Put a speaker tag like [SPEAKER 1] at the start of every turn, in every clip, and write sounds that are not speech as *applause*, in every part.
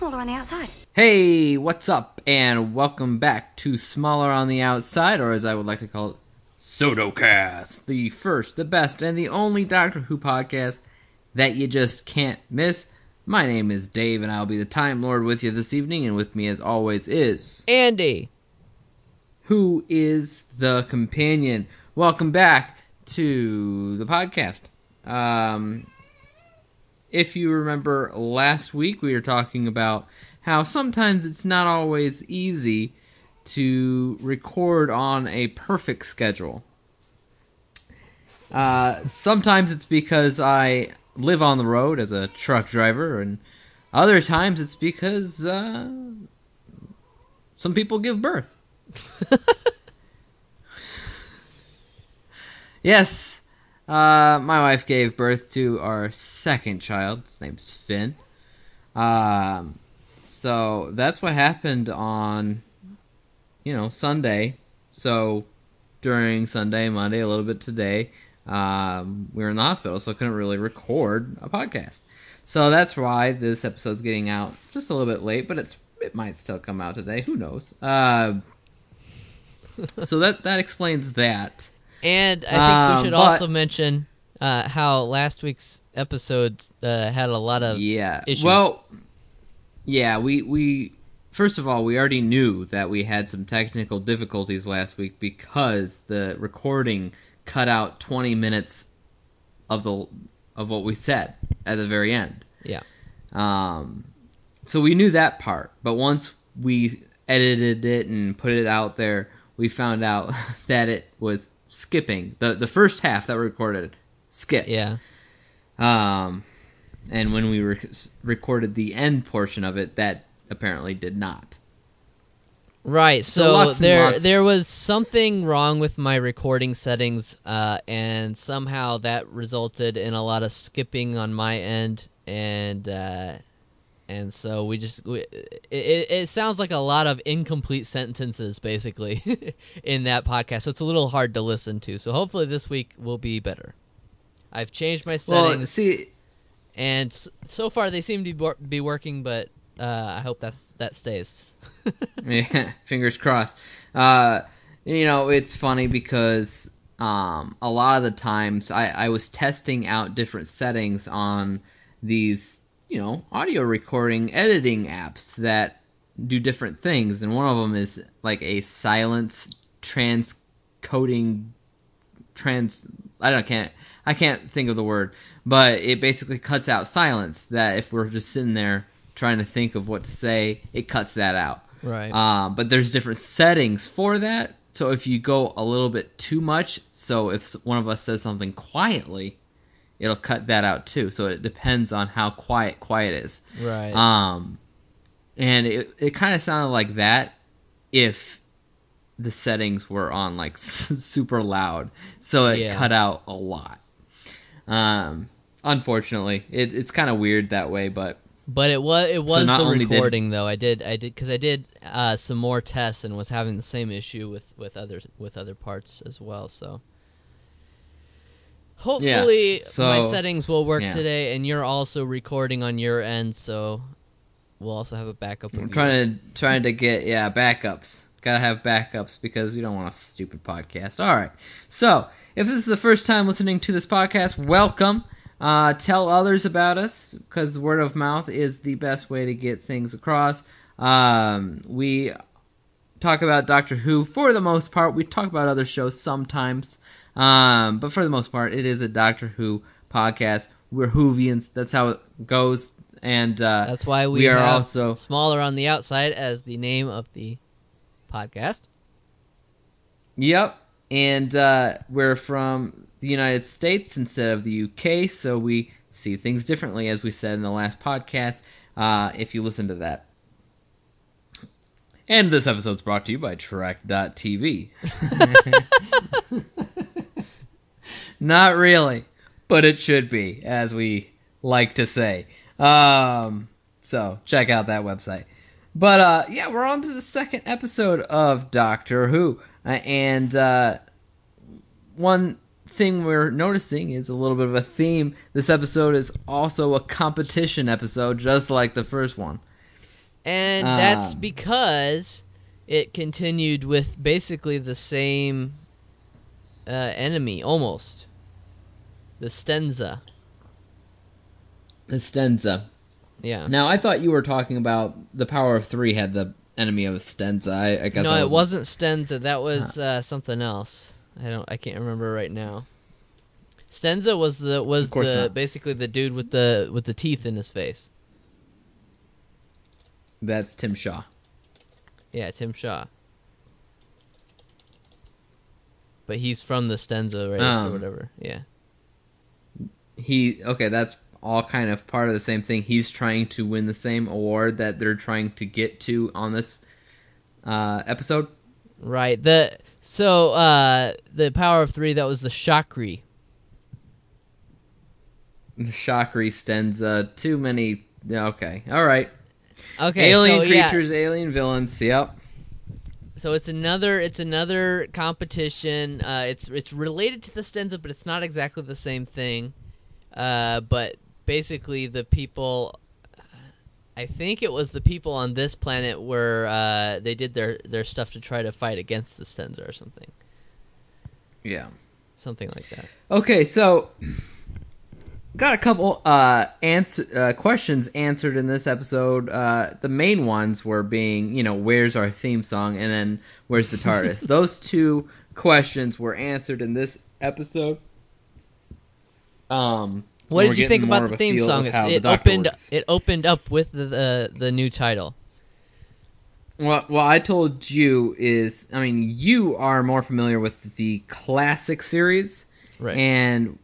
[SPEAKER 1] smaller on the outside.
[SPEAKER 2] Hey, what's up? And welcome back to Smaller on the Outside, or as I would like to call it, Sodocast, the first, the best, and the only Doctor Who podcast that you just can't miss. My name is Dave, and I'll be the Time Lord with you this evening, and with me, as always, is
[SPEAKER 3] Andy.
[SPEAKER 2] who is the companion. Welcome back to the podcast. Um, if you remember last week, we were talking about how sometimes it's not always easy to record on a perfect schedule. Uh, sometimes it's because I live on the road as a truck driver, and other times it's because uh, some people give birth. *laughs* yes, uh, my wife gave birth to our second child. His name's Finn. Um, so that's what happened on, you know, Sunday. So during Sunday, Monday, a little bit today, um, we were in the hospital, so I couldn't really record a podcast. So that's why this episode's getting out just a little bit late, but it's it might still come out today. Who knows? Uh, *laughs* so that that explains that.
[SPEAKER 3] And I think
[SPEAKER 2] Um,
[SPEAKER 3] we should
[SPEAKER 2] but-
[SPEAKER 3] also mention uh, how last week's episode uh, had a lot of
[SPEAKER 2] yeah.
[SPEAKER 3] issues.
[SPEAKER 2] Well, yeah, we we first of all we already knew that we had some technical difficulties last week because the recording cut out 20 minutes of the of what we said at the very end.
[SPEAKER 3] yeah,
[SPEAKER 2] Um, so we knew that part, but once we edited it and put it out there, we found out *laughs* that it was skipping the the first half that we recorded. Skip.
[SPEAKER 3] yeah,
[SPEAKER 2] Um, and when we rec- recorded the end portion of it, that apparently did not.
[SPEAKER 3] right.
[SPEAKER 2] So
[SPEAKER 3] So, there there was something wrong with my recording settings, uh, and somehow that resulted in a lot of skipping on my end, and uh, and so we just we, it, it, sounds like a lot of incomplete sentences basically *laughs* in that podcast, so it's a little hard to listen to. So hopefully this week will be better. I've changed my settings.
[SPEAKER 2] Well, see,
[SPEAKER 3] and so far they seem to be, be working, but uh, I hope that's that stays. *laughs*
[SPEAKER 2] yeah, *laughs* fingers crossed. Uh, you know, it's funny because um, a lot of the times I, I was testing out different settings on these, you know, audio recording editing apps that do different things, and one of them is like a silence transcoding trans. I don't can't I can't think of the word, but it basically cuts out silence. That if we're just sitting there trying to think of what to say, it cuts that out.
[SPEAKER 3] Right.
[SPEAKER 2] Um, but there's different settings for that. So if you go a little bit too much, so if one of us says something quietly, it'll cut that out too. So it depends on how quiet quiet is.
[SPEAKER 3] right.
[SPEAKER 2] Um, and it it kind of sounded like that if the settings were on like *laughs* super loud, so it
[SPEAKER 3] Yeah.
[SPEAKER 2] cut out a lot. Um, unfortunately, it, it's kind of weird that way, but
[SPEAKER 3] but it was it was
[SPEAKER 2] not
[SPEAKER 3] the
[SPEAKER 2] only did-
[SPEAKER 3] recording though. I did I did because I did uh, some more tests and was having the same issue with with other with other parts as well. So. Hopefully
[SPEAKER 2] so-
[SPEAKER 3] my settings will work
[SPEAKER 2] yeah.
[SPEAKER 3] today, and you're also recording on your end, so we'll also have a backup.
[SPEAKER 2] I'm trying to trying to get yeah backups. Gotta have backups because we don't want a stupid podcast. All right. So if this is the first time listening to this podcast, welcome. Uh, tell others about us because word of mouth is the best way to get things across. Um, we talk about Doctor Who for the most part. We talk about other shows sometimes, um, but for the most part, it is a Doctor Who podcast. We're Whovians. That's how it goes. And uh,
[SPEAKER 3] That's why we,
[SPEAKER 2] we are also
[SPEAKER 3] smaller on the outside as the name of the podcast.
[SPEAKER 2] Yep. And uh, we're from the United States instead of the UK, so we see things differently, as we said in the last podcast, uh, if you listen to that. And this episode is brought to you by Trek.tv. *laughs* *laughs* Not really, but it should be, as we like to say. Um, so check out that website. But uh, yeah, we're on to the second episode of Doctor Who, uh, and uh, one thing we're noticing is a little bit of a theme. This episode is also a competition episode, just like the first one.
[SPEAKER 3] And that's
[SPEAKER 2] Um.
[SPEAKER 3] because it continued with basically the same uh, enemy, almost. The Stenza.
[SPEAKER 2] The Stenza.
[SPEAKER 3] Yeah.
[SPEAKER 2] Now, I thought you were talking about the Power of Three had the enemy of the Stenza. I, I guess
[SPEAKER 3] no,
[SPEAKER 2] I
[SPEAKER 3] it wasn't Stenza. That was uh, something else. I don't. I can't remember right now. Stenza was the was the
[SPEAKER 2] not.
[SPEAKER 3] basically the dude with the with the teeth in his face.
[SPEAKER 2] That's Tim Shaw.
[SPEAKER 3] Yeah, Tim Shaw. But he's from the Stenza race or
[SPEAKER 2] Um,
[SPEAKER 3] whatever. Yeah.
[SPEAKER 2] He okay. That's all kind of part of the same thing. He's trying to win the same award that they're trying to get to on this uh, episode.
[SPEAKER 3] Right. The so uh the power of three that was the chakri. Shakri.
[SPEAKER 2] Shakri Stenza. Too many. Okay. All right.
[SPEAKER 3] Okay.
[SPEAKER 2] alien
[SPEAKER 3] so, yeah,
[SPEAKER 2] creatures, alien villains. Yep.
[SPEAKER 3] So it's another it's another competition. Uh, it's it's related to the Stenza, but it's not exactly the same thing. Uh, but basically, the people, I think it was the people on this planet where uh, they did their their stuff to try to fight against the Stenza or something,
[SPEAKER 2] Yeah.
[SPEAKER 3] something like that.
[SPEAKER 2] Okay, so got a couple uh answer uh, questions answered in this episode. Uh the main ones were being, you know, where's our theme song and then where's the TARDIS. *laughs* Those two questions were answered in this episode. Um
[SPEAKER 3] What did you think about the theme song?
[SPEAKER 2] of how the
[SPEAKER 3] It opened
[SPEAKER 2] works.
[SPEAKER 3] it opened up with the the, the new title.
[SPEAKER 2] What what I told you is, I mean, you are more familiar with the classic series,
[SPEAKER 3] Right.
[SPEAKER 2] And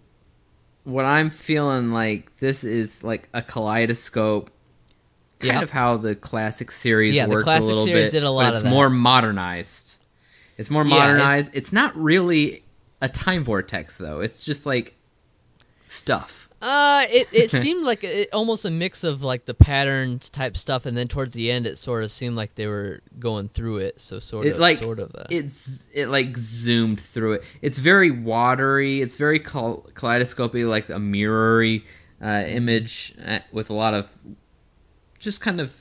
[SPEAKER 2] what I'm feeling like this is like a kaleidoscope, kind
[SPEAKER 3] Yep.
[SPEAKER 2] of how the classic series
[SPEAKER 3] Yeah, the
[SPEAKER 2] worked
[SPEAKER 3] classic
[SPEAKER 2] a little
[SPEAKER 3] series
[SPEAKER 2] bit.
[SPEAKER 3] did a
[SPEAKER 2] but
[SPEAKER 3] lot
[SPEAKER 2] it's
[SPEAKER 3] of that.
[SPEAKER 2] more modernized. It's more
[SPEAKER 3] Yeah, it's-
[SPEAKER 2] modernized. it's not really a time vortex though. It's just like stuff.
[SPEAKER 3] Uh, it, it *laughs* seemed like it, almost a mix of like the patterns type stuff, and then towards the end, it sort of seemed like they were going through it. So sort
[SPEAKER 2] It
[SPEAKER 3] of,
[SPEAKER 2] like
[SPEAKER 3] sort of. A,
[SPEAKER 2] it's it like zoomed through it. It's very watery. It's very kaleidoscopy, like a mirrory uh, image uh, with a lot of just kind of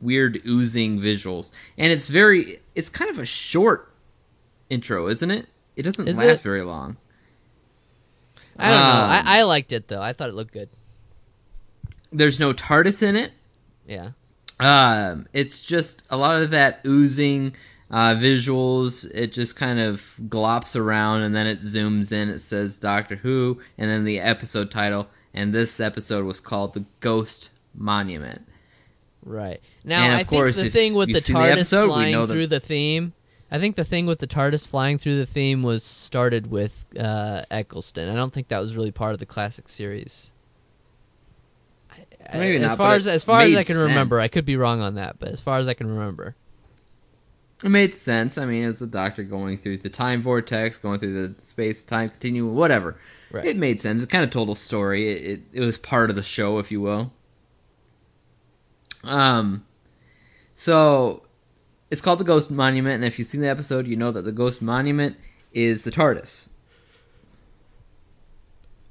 [SPEAKER 2] weird oozing visuals. And it's very it's kind of a short intro, isn't it? It doesn't
[SPEAKER 3] Is
[SPEAKER 2] last
[SPEAKER 3] it?
[SPEAKER 2] very long.
[SPEAKER 3] I don't know.
[SPEAKER 2] um,
[SPEAKER 3] I, I liked it though. I thought it looked good.
[SPEAKER 2] There's no TARDIS in it.
[SPEAKER 3] Yeah.
[SPEAKER 2] Um, it's just a lot of that oozing uh, visuals. It just kind of glops around and then it zooms in. It says Doctor Who, and then the episode title. And this episode was called The Ghost Monument.
[SPEAKER 3] Right. Now, I
[SPEAKER 2] course,
[SPEAKER 3] think the thing with the
[SPEAKER 2] seen the
[SPEAKER 3] TARDIS
[SPEAKER 2] episode,
[SPEAKER 3] flying through the theme, I think the thing with the TARDIS flying through the theme was started with uh, Eccleston. I don't think that was really part of the classic series. I-
[SPEAKER 2] Maybe
[SPEAKER 3] as
[SPEAKER 2] not,
[SPEAKER 3] far
[SPEAKER 2] but
[SPEAKER 3] as as far as I can remember. I could be wrong on that, but as far as I can remember,
[SPEAKER 2] It made sense. I mean, it was the Doctor going through the time vortex, going through the space time continuum, whatever.
[SPEAKER 3] Right.
[SPEAKER 2] It made sense. It kind of told a story. It, it it was part of the show, if you will. Um, so it's called the Ghost Monument, and if you've seen the episode, you know that the Ghost Monument is the TARDIS.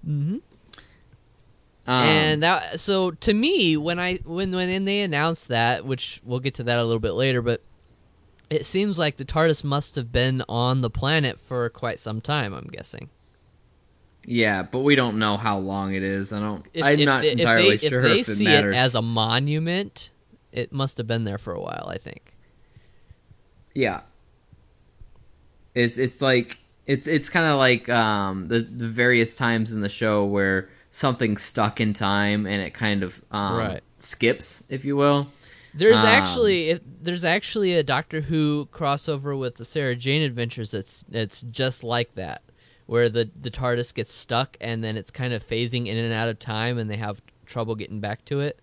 [SPEAKER 3] mm-hmm.
[SPEAKER 2] Um,
[SPEAKER 3] and that so to me when I when when they announced that, which we'll get to that a little bit later, but it seems like the TARDIS must have been on the planet for quite some time. I'm guessing.
[SPEAKER 2] yeah, but we don't know how long it is. I don't.
[SPEAKER 3] If,
[SPEAKER 2] I'm
[SPEAKER 3] if
[SPEAKER 2] not
[SPEAKER 3] they,
[SPEAKER 2] entirely
[SPEAKER 3] if they,
[SPEAKER 2] sure
[SPEAKER 3] if they
[SPEAKER 2] if it
[SPEAKER 3] see
[SPEAKER 2] matters.
[SPEAKER 3] it as a monument, it must have been there for a while. I think.
[SPEAKER 2] Yeah. It's it's like it's it's kind of like um the the various times in the show where something's stuck in time and it kind of um
[SPEAKER 3] Right.
[SPEAKER 2] skips, if you will.
[SPEAKER 3] There's
[SPEAKER 2] Um,
[SPEAKER 3] actually if, there's actually a Doctor Who crossover with the Sarah Jane Adventures that's that's just like that, where the the TARDIS gets stuck and then it's kind of phasing in and out of time and they have trouble getting back to it,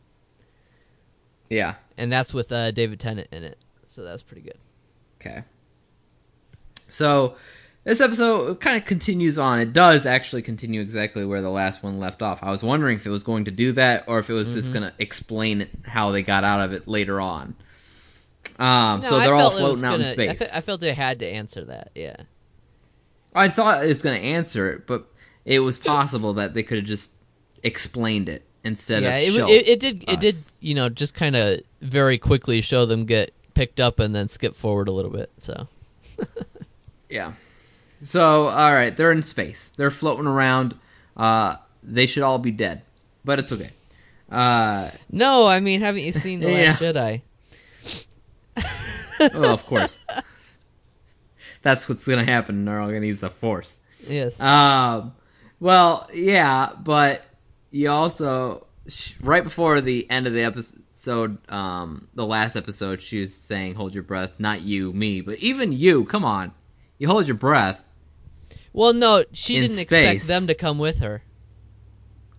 [SPEAKER 2] Yeah.
[SPEAKER 3] and that's with uh, David Tennant in it. So that's pretty good.
[SPEAKER 2] Okay. So this episode kind of continues on. It does actually continue exactly where the last one left off. I was wondering if it was going to do that or if it was
[SPEAKER 3] Mm-hmm.
[SPEAKER 2] just going to explain how they got out of it later on. Um,
[SPEAKER 3] No,
[SPEAKER 2] so they're all
[SPEAKER 3] it
[SPEAKER 2] floating out in
[SPEAKER 3] gonna-
[SPEAKER 2] space.
[SPEAKER 3] I, th- I felt they had to answer that. Yeah.
[SPEAKER 2] I thought it was going to answer it, but it was possible that they could have just explained it instead
[SPEAKER 3] yeah,
[SPEAKER 2] of
[SPEAKER 3] it, it, it did. It did. You know, just kind of very quickly show them get picked up and then skip forward a little bit. So *laughs*
[SPEAKER 2] Yeah. So, all right, they're in space. They're floating around. Uh, they should all be dead, but it's okay. Uh,
[SPEAKER 3] no, I mean, haven't you seen the *laughs* Last Jedi?
[SPEAKER 2] well, *laughs* of course. That's what's gonna happen. They're all gonna use the Force.
[SPEAKER 3] Yes.
[SPEAKER 2] Um, well, yeah, but you also sh- right before the end of the episode, um, the last episode, she was saying, "Hold your breath." Not you, me, but even you. Come on, you hold your breath.
[SPEAKER 3] well, no, she didn't expect them to come with her.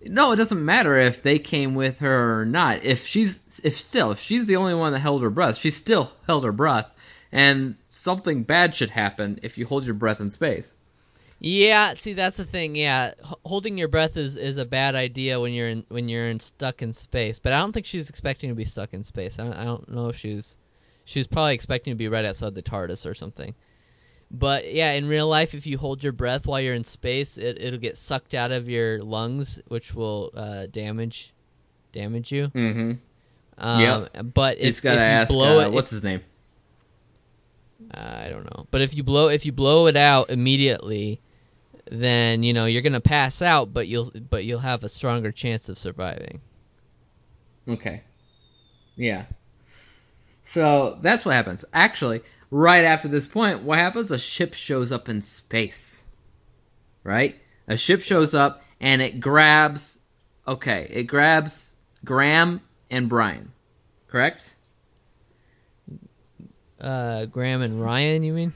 [SPEAKER 2] No, it doesn't matter if they came with her or not. If she's, if still, if she's the only one that held her breath, she still held her breath, and something bad should happen if you hold your breath in space.
[SPEAKER 3] Yeah, see that's the thing. Yeah, H- holding your breath is, is a bad idea when you're in when you're in, stuck in space. But I don't think she's expecting to be stuck in space. I don't, I don't know if she's she was probably expecting to be right outside the TARDIS or something. But yeah, in real life, if you hold your breath while you're in space, it it'll get sucked out of your lungs, which will uh, damage damage you.
[SPEAKER 2] Mm-hmm.
[SPEAKER 3] Um,
[SPEAKER 2] Yep.
[SPEAKER 3] But if, if you
[SPEAKER 2] ask.
[SPEAKER 3] blow
[SPEAKER 2] uh,
[SPEAKER 3] it,
[SPEAKER 2] what's his name?
[SPEAKER 3] uh, I don't know. But if you blow if you blow it out immediately, then you know you're gonna pass out, but you'll but you'll have a stronger chance of surviving.
[SPEAKER 2] Okay. Yeah. So that's what happens. Actually, right after this point, what happens? A ship shows up in space. Right? A ship shows up and it grabs. Okay, it grabs Graham and Brian. Correct?
[SPEAKER 3] Uh, Graham and Ryan, you mean?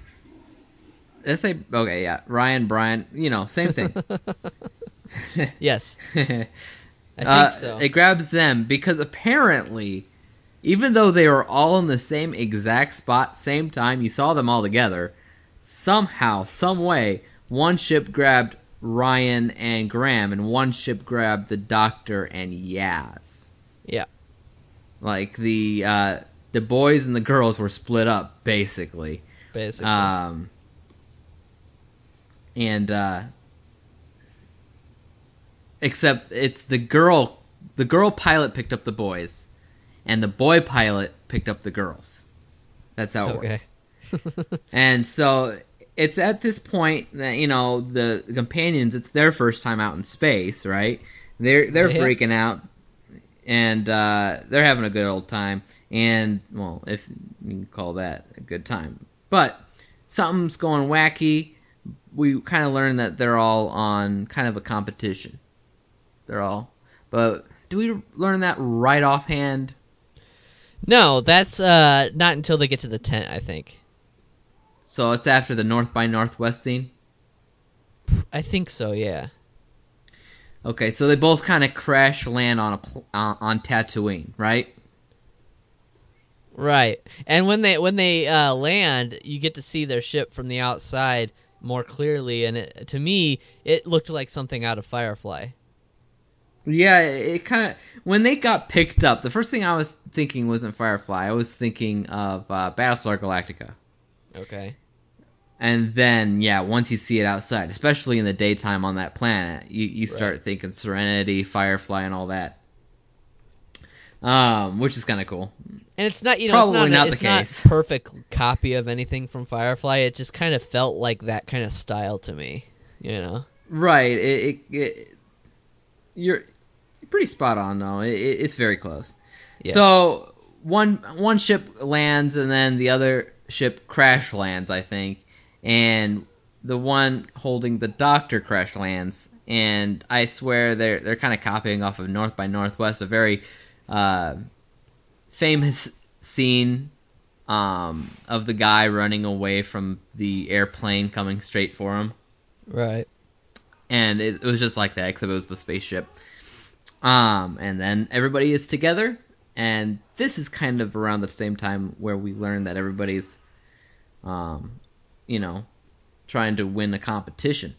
[SPEAKER 2] Let's say, okay, yeah. Ryan, Brian, you know, same thing. *laughs* *laughs*
[SPEAKER 3] Yes, *laughs* I think
[SPEAKER 2] Uh,
[SPEAKER 3] so.
[SPEAKER 2] It grabs them because apparently, even though they were all in the same exact spot, same time, you saw them all together. Somehow, some way, one ship grabbed Ryan and Graham, and one ship grabbed the Doctor and Yaz.
[SPEAKER 3] Yeah.
[SPEAKER 2] Like the uh, the boys and the girls were split up, basically.
[SPEAKER 3] Basically,
[SPEAKER 2] Um, and uh, except it's the girl. The girl pilot picked up the boys, and the boy pilot picked up the girls. That's how it
[SPEAKER 3] okay.
[SPEAKER 2] works. And so it's at this point that you know the companions. It's their first time out in space, right? They're they're
[SPEAKER 3] Yeah.
[SPEAKER 2] freaking out, and uh, they're having a good old time. And well, if you can call that a good time, but something's going wacky. We kind of learn that they're all on kind of a competition. They're all, but do we learn that right offhand?
[SPEAKER 3] No, that's uh not until they get to the tent. I think.
[SPEAKER 2] So it's after the North by Northwest scene.
[SPEAKER 3] I think so. Yeah.
[SPEAKER 2] Okay, so they both kind of crash land on a pl- uh, on Tatooine, right?
[SPEAKER 3] Right. And when they when they uh, land, you get to see their ship from the outside more clearly, and it, to me, it looked like something out of Firefly.
[SPEAKER 2] Yeah, it kind of when they got picked up. The first thing I was thinking wasn't Firefly. I was thinking of uh, Battlestar Galactica.
[SPEAKER 3] Okay.
[SPEAKER 2] And then, yeah, once you see it outside, especially in the daytime on that planet, you, you start
[SPEAKER 3] Right.
[SPEAKER 2] thinking Serenity, Firefly, and all that. Um, which is kind of cool.
[SPEAKER 3] And it's not, you know,
[SPEAKER 2] Probably
[SPEAKER 3] it's not,
[SPEAKER 2] not the
[SPEAKER 3] it's not
[SPEAKER 2] case.
[SPEAKER 3] perfect copy of anything from Firefly. It just kind of felt like that kind of style to me. You know.
[SPEAKER 2] Right. It, it, it you're pretty spot on though. It, it, it's very close.
[SPEAKER 3] Yeah.
[SPEAKER 2] So one one ship lands and then the other ship crash lands, I think, and the one holding the doctor crash lands. And I swear they're they're kind of copying off of North by Northwest, a very uh, famous scene um, of the guy running away from the airplane coming straight for him
[SPEAKER 3] Right.
[SPEAKER 2] and it, it was just like that except it was the spaceship um and then everybody is together and this is kind of around the same time where we learn that everybody's um you know trying to win a competition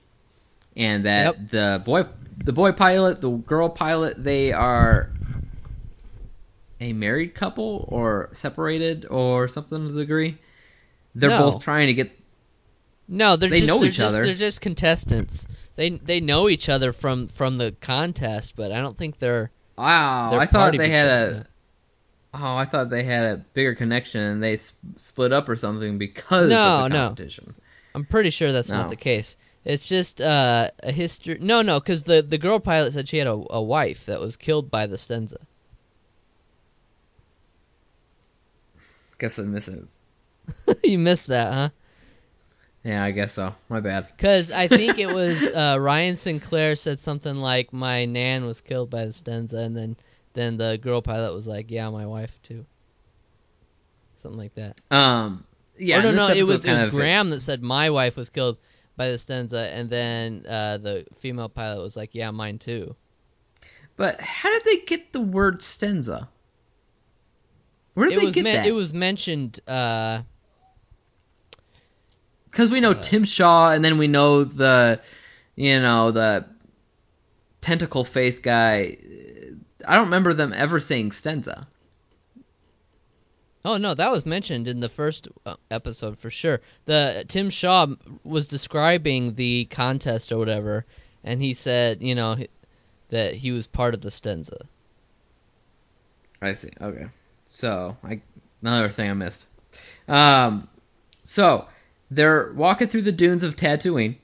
[SPEAKER 2] and that
[SPEAKER 3] Yep.
[SPEAKER 2] the boy the boy pilot the girl pilot they are a married couple or separated or something to the degree they're
[SPEAKER 3] No.
[SPEAKER 2] both trying to get
[SPEAKER 3] No, they're
[SPEAKER 2] They
[SPEAKER 3] just,
[SPEAKER 2] know
[SPEAKER 3] they're
[SPEAKER 2] each
[SPEAKER 3] just,
[SPEAKER 2] other.
[SPEAKER 3] They're just contestants. They they know each other from from the contest, but I don't think they're
[SPEAKER 2] Wow,
[SPEAKER 3] Their
[SPEAKER 2] I thought they had a. Oh, I thought they had a bigger connection and they s- split up or something because
[SPEAKER 3] No,
[SPEAKER 2] of the
[SPEAKER 3] no. I'm pretty sure that's
[SPEAKER 2] No.
[SPEAKER 3] not the case. It's just uh, a history. No, no, because the the girl pilot said she had a, a wife that was killed by the Stenza.
[SPEAKER 2] Guess I miss it. *laughs*
[SPEAKER 3] you missed that, huh?
[SPEAKER 2] Yeah, I guess so. My bad.
[SPEAKER 3] Because I think it was *laughs* uh, Ryan Sinclair said something like, "My nan was killed by the Stenza," and then then the girl pilot was like, "Yeah, my wife too." Something like that.
[SPEAKER 2] Um, yeah,
[SPEAKER 3] oh, no, no, it was it was Graham that said my wife was killed by the Stenza, and then uh, the female pilot was like, "Yeah, mine too."
[SPEAKER 2] But how did they get the word stenza? Where did
[SPEAKER 3] It
[SPEAKER 2] they
[SPEAKER 3] was
[SPEAKER 2] get
[SPEAKER 3] men-
[SPEAKER 2] that?
[SPEAKER 3] it was mentioned. Uh,
[SPEAKER 2] because we know Tim Shaw, and then we know the, you know, the tentacle face guy. I don't remember them ever saying stenza.
[SPEAKER 3] Oh no, that was mentioned in the first uh, episode for sure. The Tim Shaw was describing the contest or whatever, and he said, you know, that he was part of the Stenza.
[SPEAKER 2] I see. Okay. So, I another thing I missed. Um, so they're walking through the dunes of Tatooine,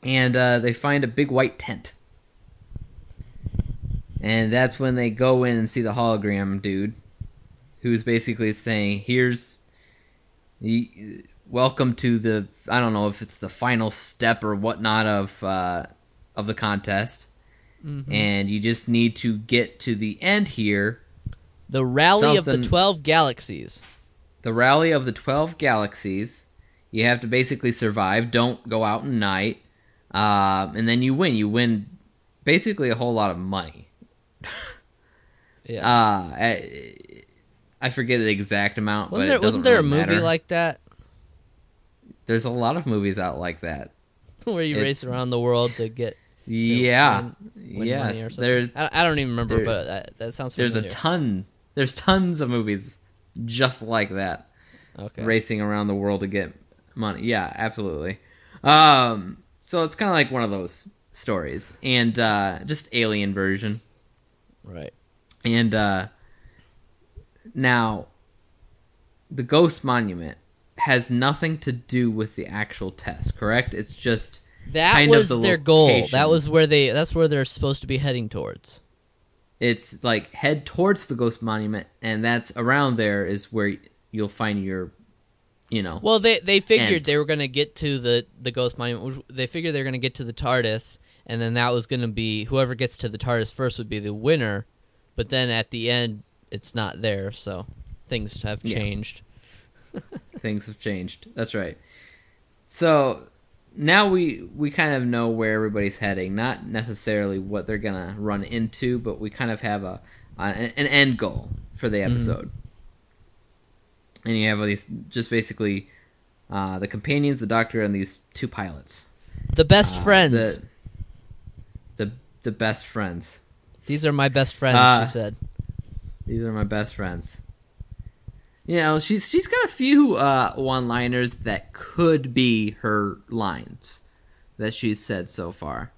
[SPEAKER 2] and uh, they find a big white tent, and that's when they go in and see the hologram dude, who's basically saying, "Here's, y- welcome to the I don't know if it's the final step or whatnot of uh, of the contest." And you just need to get to the end here
[SPEAKER 3] The Rally of the Twelve Galaxies.
[SPEAKER 2] the rally of the 12 galaxies. You have to basically survive. Don't go out at night. Um, and then you win. You win basically a whole lot of money.
[SPEAKER 3] Yeah.
[SPEAKER 2] uh, I, I forget the exact amount
[SPEAKER 3] wasn't
[SPEAKER 2] but
[SPEAKER 3] there,
[SPEAKER 2] it doesn't
[SPEAKER 3] wasn't there a movie
[SPEAKER 2] matter.
[SPEAKER 3] like that?
[SPEAKER 2] There's a lot of movies out like that. *laughs*
[SPEAKER 3] Where you
[SPEAKER 2] It's-
[SPEAKER 3] race around the world to get to
[SPEAKER 2] yeah.
[SPEAKER 3] win, win money
[SPEAKER 2] yes.
[SPEAKER 3] or something?
[SPEAKER 2] there's
[SPEAKER 3] I, I don't even remember,
[SPEAKER 2] there-
[SPEAKER 3] but that, that sounds
[SPEAKER 2] there's a ton there's tons of movies just like that
[SPEAKER 3] okay.
[SPEAKER 2] racing around the world to get money. Yeah, absolutely. Um, so it's kind of like one of those stories, and uh, just alien version.
[SPEAKER 3] Right.
[SPEAKER 2] And uh, now, the Ghost Monument has nothing to do with the actual test, correct? It's just
[SPEAKER 3] That
[SPEAKER 2] kind of
[SPEAKER 3] was
[SPEAKER 2] the
[SPEAKER 3] their goal. That was where they. That's where they're supposed to be heading towards.
[SPEAKER 2] It's like head towards the Ghost Monument, and that's around there is where you'll find your, you know,
[SPEAKER 3] Well, they they figured
[SPEAKER 2] End.
[SPEAKER 3] they were going to get to the the ghost monument. They figured they were going to get to the TARDIS, and then that was going to be whoever gets to the TARDIS first would be the winner. But then at the end, it's not there, so things have
[SPEAKER 2] Yeah.
[SPEAKER 3] changed. *laughs*
[SPEAKER 2] things have changed. That's right. So now we we kind of know where everybody's heading. Not necessarily what they're gonna run into, but we kind of have a an, an end goal for the episode. And you have all these just basically uh, the companions, the doctor, and these two pilots.
[SPEAKER 3] The best
[SPEAKER 2] Uh,
[SPEAKER 3] friends.
[SPEAKER 2] The, the the best friends.
[SPEAKER 3] These are my best friends.
[SPEAKER 2] Uh,
[SPEAKER 3] she said.
[SPEAKER 2] These are my best friends. You know, she's she's got a few uh, one-liners that could be her lines that she's said so far.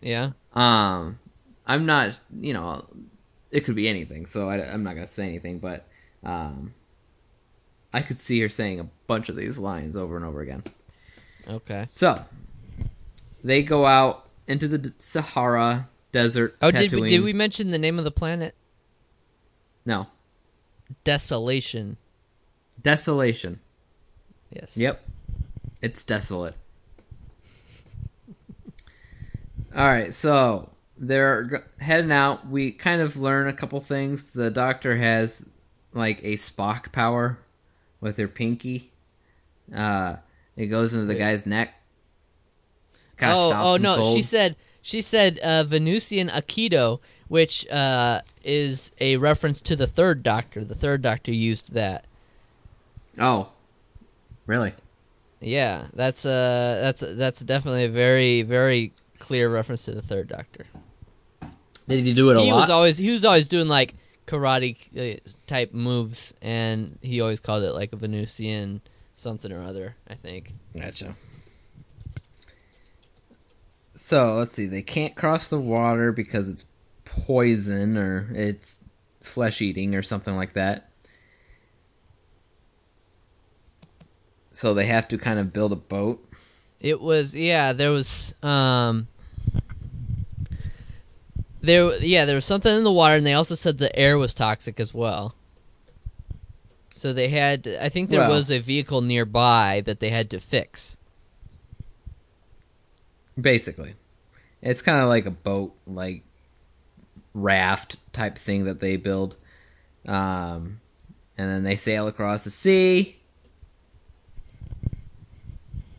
[SPEAKER 3] Yeah.
[SPEAKER 2] Um, I'm not, you know, it could be anything, so I, am not gonna say anything, but um, I could see her saying a bunch of these lines over and over again.
[SPEAKER 3] Okay.
[SPEAKER 2] So they go out into the Sahara desert.
[SPEAKER 3] Oh, did we, did we mention the name of the planet?
[SPEAKER 2] No,
[SPEAKER 3] Desolation.
[SPEAKER 2] desolation.
[SPEAKER 3] Yes.
[SPEAKER 2] Yep. It's desolate. All right, so they're heading out. We kind of learn a couple things. The doctor has like a Spock power with her pinky. Uh, it goes into the
[SPEAKER 3] Wait.
[SPEAKER 2] guy's neck. Kinda
[SPEAKER 3] oh, oh no!
[SPEAKER 2] cold.
[SPEAKER 3] She said she said uh, Venusian Aikido, which uh, is a reference to the Third Doctor. The Third Doctor used that.
[SPEAKER 2] Oh, really?
[SPEAKER 3] Yeah, that's uh that's that's definitely a very very clear reference to the Third Doctor.
[SPEAKER 2] Did he do it a
[SPEAKER 3] he
[SPEAKER 2] lot?
[SPEAKER 3] was always he was always doing like karate uh, type moves, and he always called it like a Venusian something or other. I think.
[SPEAKER 2] Gotcha. So let's see. They can't cross the water because it's poison or it's flesh eating or something like that. So they have to kind of build a boat.
[SPEAKER 3] It was yeah. There was um. There yeah, there was something in the water, and they also said the air was toxic as well. So they had, I think there
[SPEAKER 2] Well-
[SPEAKER 3] was a vehicle nearby that they had to fix.
[SPEAKER 2] Basically, it's kind of like a boat, like raft type thing that they build, um, and then they sail across the sea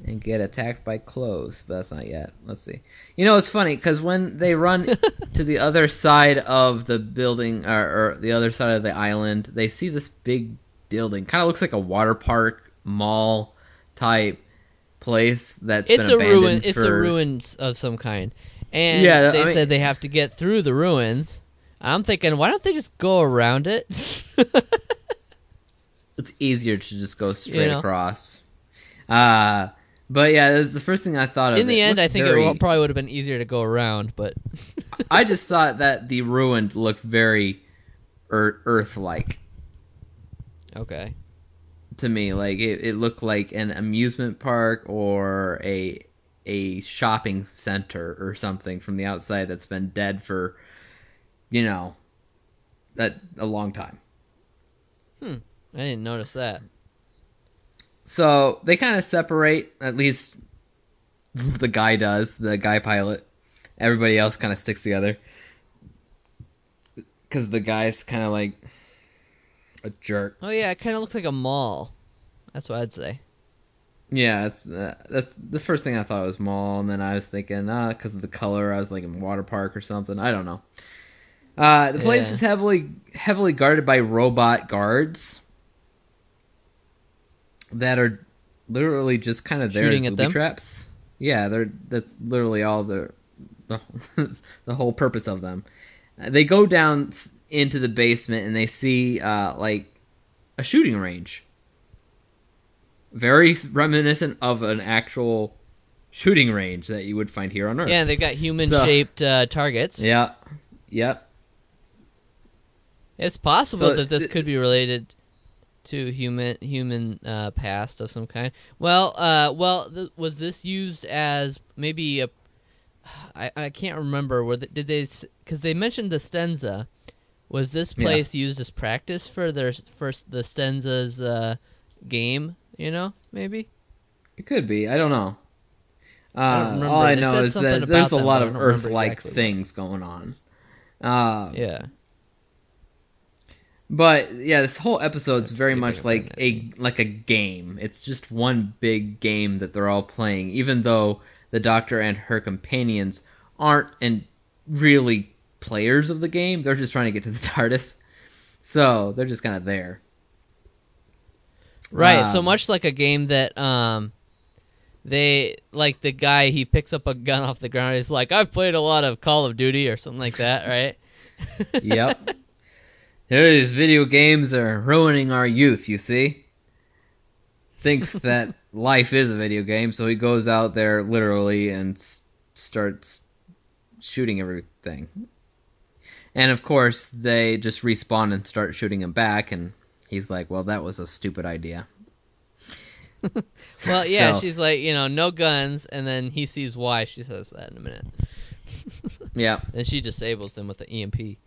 [SPEAKER 2] and get attacked by clothes. But that's not yet. Let's see. You know, it's funny because when they run *laughs* to the other side of the building or, or the other side of the island, they see this big building. Kind of looks like a water park mall type place that's
[SPEAKER 3] It's
[SPEAKER 2] been
[SPEAKER 3] a
[SPEAKER 2] abandoned
[SPEAKER 3] ruin. It's a
[SPEAKER 2] for-
[SPEAKER 3] ruin of some kind, and
[SPEAKER 2] Yeah, I
[SPEAKER 3] they
[SPEAKER 2] mean-
[SPEAKER 3] said they have to get through the ruins. I'm thinking, why don't they just go around it? *laughs*
[SPEAKER 2] it's easier to just go straight
[SPEAKER 3] know?
[SPEAKER 2] across. Uh but yeah, that's the first thing I thought of.
[SPEAKER 3] In the
[SPEAKER 2] It
[SPEAKER 3] end, I think
[SPEAKER 2] very-
[SPEAKER 3] it probably would have been easier to go around, but *laughs*
[SPEAKER 2] I just thought that the ruined looked very ear- Earth-like
[SPEAKER 3] okay.
[SPEAKER 2] to me. Like it, it looked like an amusement park or a a shopping center or something from the outside that's been dead for, you know, that a long time. Hmm.
[SPEAKER 3] I didn't notice that.
[SPEAKER 2] So they kind of separate, at least *laughs* the guy does, the guy pilot. Everybody else kind of sticks together. Because the guy's kind of like a jerk.
[SPEAKER 3] Oh yeah, it kind of looks like a mall. That's what I'd say.
[SPEAKER 2] Yeah, that's uh, that's the first thing I thought was mall, and then I was thinking, ah, because of the color, I was like in water park or something. I don't know. Uh, the place
[SPEAKER 3] Yeah.
[SPEAKER 2] is heavily heavily guarded by robot guards that are literally just kind of there
[SPEAKER 3] Shooting at them?
[SPEAKER 2] traps. Yeah, they're that's literally all the the, *laughs* the whole purpose of them. Uh, They go down into the basement and they see uh, like a shooting range very reminiscent of an actual shooting range that you would find here on Earth.
[SPEAKER 3] Yeah, they've got human-shaped uh, targets.
[SPEAKER 2] Yeah. Yep.
[SPEAKER 3] It's possible
[SPEAKER 2] So,
[SPEAKER 3] that this
[SPEAKER 2] th-
[SPEAKER 3] could be related to human human uh, past of some kind. Well, uh, well, th- was this used as maybe a? I, I can't remember. Were they, did they? Because they mentioned the Stenza. Was this
[SPEAKER 2] Yeah.
[SPEAKER 3] place used as practice for their first the Stenza's uh, game? You know, maybe.
[SPEAKER 2] It could be. I don't know.
[SPEAKER 3] don't
[SPEAKER 2] Uh, all I
[SPEAKER 3] They
[SPEAKER 2] know is that there's a lot of Earth-like
[SPEAKER 3] exactly what.
[SPEAKER 2] things going on. Uh,
[SPEAKER 3] Yeah.
[SPEAKER 2] But yeah, this whole episode's
[SPEAKER 3] Let's
[SPEAKER 2] very
[SPEAKER 3] I
[SPEAKER 2] much like a like a game. It's just one big game that they're all playing, even though the Doctor and her companions aren't and really players of the game. They're just trying to get to the *laughs* TARDIS, so they're just kind of there.
[SPEAKER 3] Right. so
[SPEAKER 2] Um,
[SPEAKER 3] much like a game that um they like the guy he picks up a gun off the ground he's like I've played a lot of Call of Duty or something like that, right? *laughs*
[SPEAKER 2] Yep. These video games are ruining our youth. You see, thinks *laughs* that life is a video game, so he goes out there literally and s- starts shooting everything. And of course, they just respawn and start shooting him back, and he's like, "Well, that was a stupid idea." *laughs*
[SPEAKER 3] Well, yeah,
[SPEAKER 2] So-
[SPEAKER 3] she's like, you know, no guns and then he sees why she says that in a minute. *laughs*
[SPEAKER 2] Yeah,
[SPEAKER 3] And she disables them with the EMP.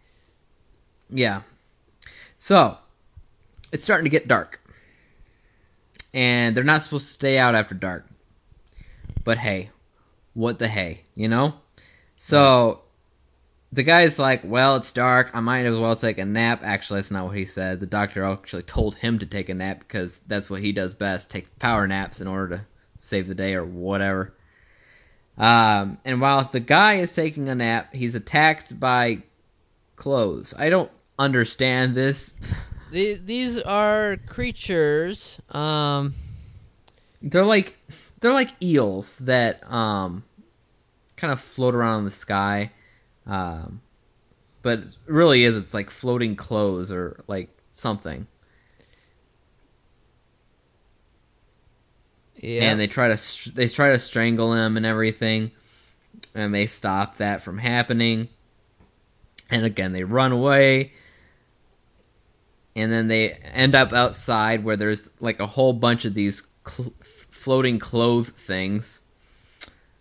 [SPEAKER 2] yeah. So it's starting to get dark, and they're not supposed to stay out after dark. But hey, what the hey, you know? So the guy's like, well, it's dark. I might as well take a nap. Actually, that's not what he said. The doctor actually told him to take a nap because that's what he does best take power naps in order to save the day or whatever. Um, and while the guy is taking a nap, he's attacked by clothes. I don't understand this. *laughs*
[SPEAKER 3] These are creatures. Um,
[SPEAKER 2] They're like they're like eels that um kind of float around in the sky. Um but it really is it's like floating clothes or like something.
[SPEAKER 3] yeah.
[SPEAKER 2] And they try to they try to strangle him and everything and they stop that from happening. And again, they run away. And then they end up outside where there's like a whole bunch of these cl- floating clothes things.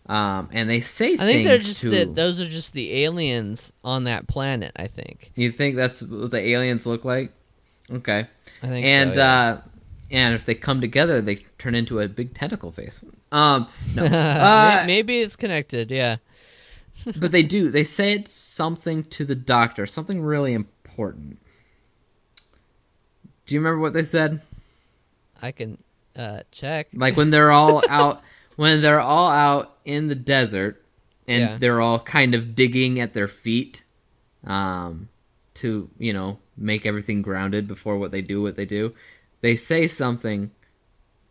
[SPEAKER 2] Um, and they say
[SPEAKER 3] I think they're just
[SPEAKER 2] to-
[SPEAKER 3] the, those are just the aliens on that planet. I think.
[SPEAKER 2] You think that's what the aliens look like? Okay.
[SPEAKER 3] I think.
[SPEAKER 2] and
[SPEAKER 3] so, yeah.
[SPEAKER 2] uh and if they come together they turn into a big tentacle face um no *laughs* uh,
[SPEAKER 3] maybe it's connected. Yeah. *laughs*
[SPEAKER 2] but they do they said something to the doctor something really important do you remember what they said
[SPEAKER 3] I can uh, check.
[SPEAKER 2] like when they're all *laughs* out when they're all out in the desert and
[SPEAKER 3] Yeah.
[SPEAKER 2] they're all kind of digging at their feet um to you know make everything grounded before what they do what they do they say something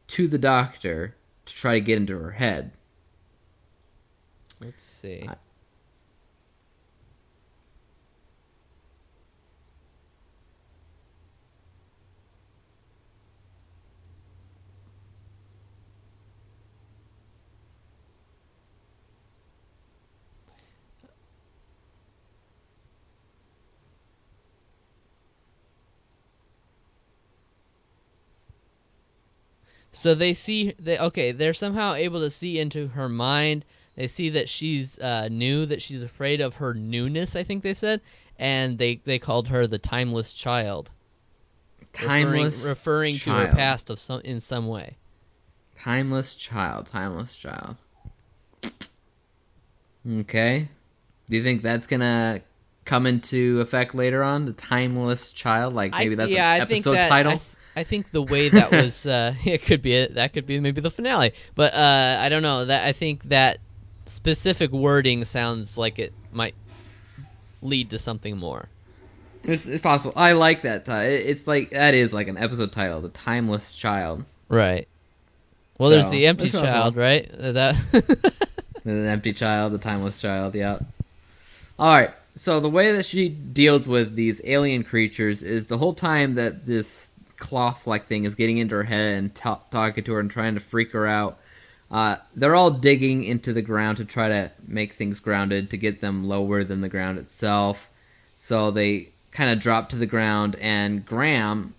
[SPEAKER 2] to the doctor to try to get into her head
[SPEAKER 3] Let's see.
[SPEAKER 2] I-
[SPEAKER 3] So they see they okay, they're somehow able to see into her mind. They see that she's uh, new, that she's afraid of her newness. I think they said, and they they called her the timeless child,
[SPEAKER 2] timeless
[SPEAKER 3] referring, referring to her past of some in some way.
[SPEAKER 2] timeless child timeless child. Okay. Do you think that's gonna come into effect later on? The timeless child? Like maybe
[SPEAKER 3] I,
[SPEAKER 2] that's
[SPEAKER 3] yeah,
[SPEAKER 2] an
[SPEAKER 3] I think
[SPEAKER 2] episode
[SPEAKER 3] that,
[SPEAKER 2] title?
[SPEAKER 3] I, I think the way that *laughs* was, uh, *laughs* it could be it. That could be maybe the finale. But uh, I don't know. That I think that specific wording sounds like it might lead to something more.
[SPEAKER 2] It's, it's possible. I like that. Ti- It's like that is like an episode title, "The Timeless Child."
[SPEAKER 3] Right. Well, there's the empty
[SPEAKER 2] awesome.
[SPEAKER 3] child, right? That. *laughs*
[SPEAKER 2] An empty child, the timeless child. Yeah. All right. So the way that she deals with these alien creatures is the whole time that this cloth-like thing is getting into her head and ta talking to her and trying to freak her out. Uh, they're all digging into the ground to try to make things grounded to get them lower than the ground itself. So they kind of drop to the ground, and Graham,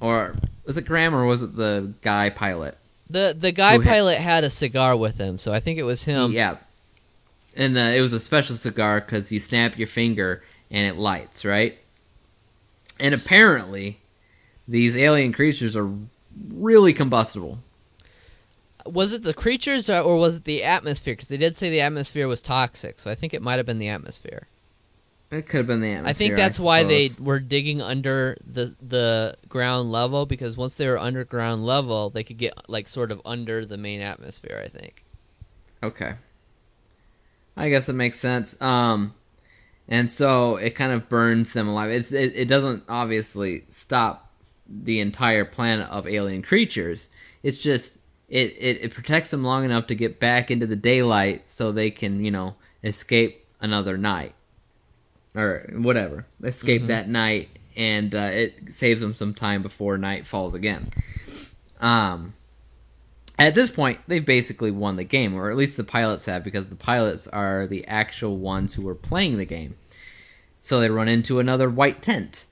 [SPEAKER 2] or was it Graham or was it the guy pilot?
[SPEAKER 3] The the guy pilot had a cigar with him, so I think it was him.
[SPEAKER 2] yeah. And uh, it was a special cigar because you snap your finger and it lights, right? And apparently, these alien creatures are really combustible.
[SPEAKER 3] Was it the creatures or, or was it the atmosphere? Because they did say the atmosphere was toxic, so I think it might have been the atmosphere.
[SPEAKER 2] It could have been the atmosphere.
[SPEAKER 3] I think that's why they were digging under the the ground level because once they were underground level, they could get like sort of under the main atmosphere. I think.
[SPEAKER 2] Okay. I guess it makes sense. Um, and so it kind of burns them alive. It's it, it doesn't obviously stop the entire planet of alien creatures. It's just it, it it protects them long enough to get back into the daylight so they can you know escape another night or whatever escape that night and uh, it saves them some time before night falls again. Um, at this point, they've basically won the game, or at least the pilots have, because the pilots are the actual ones who are playing the game. So they run into another white tent,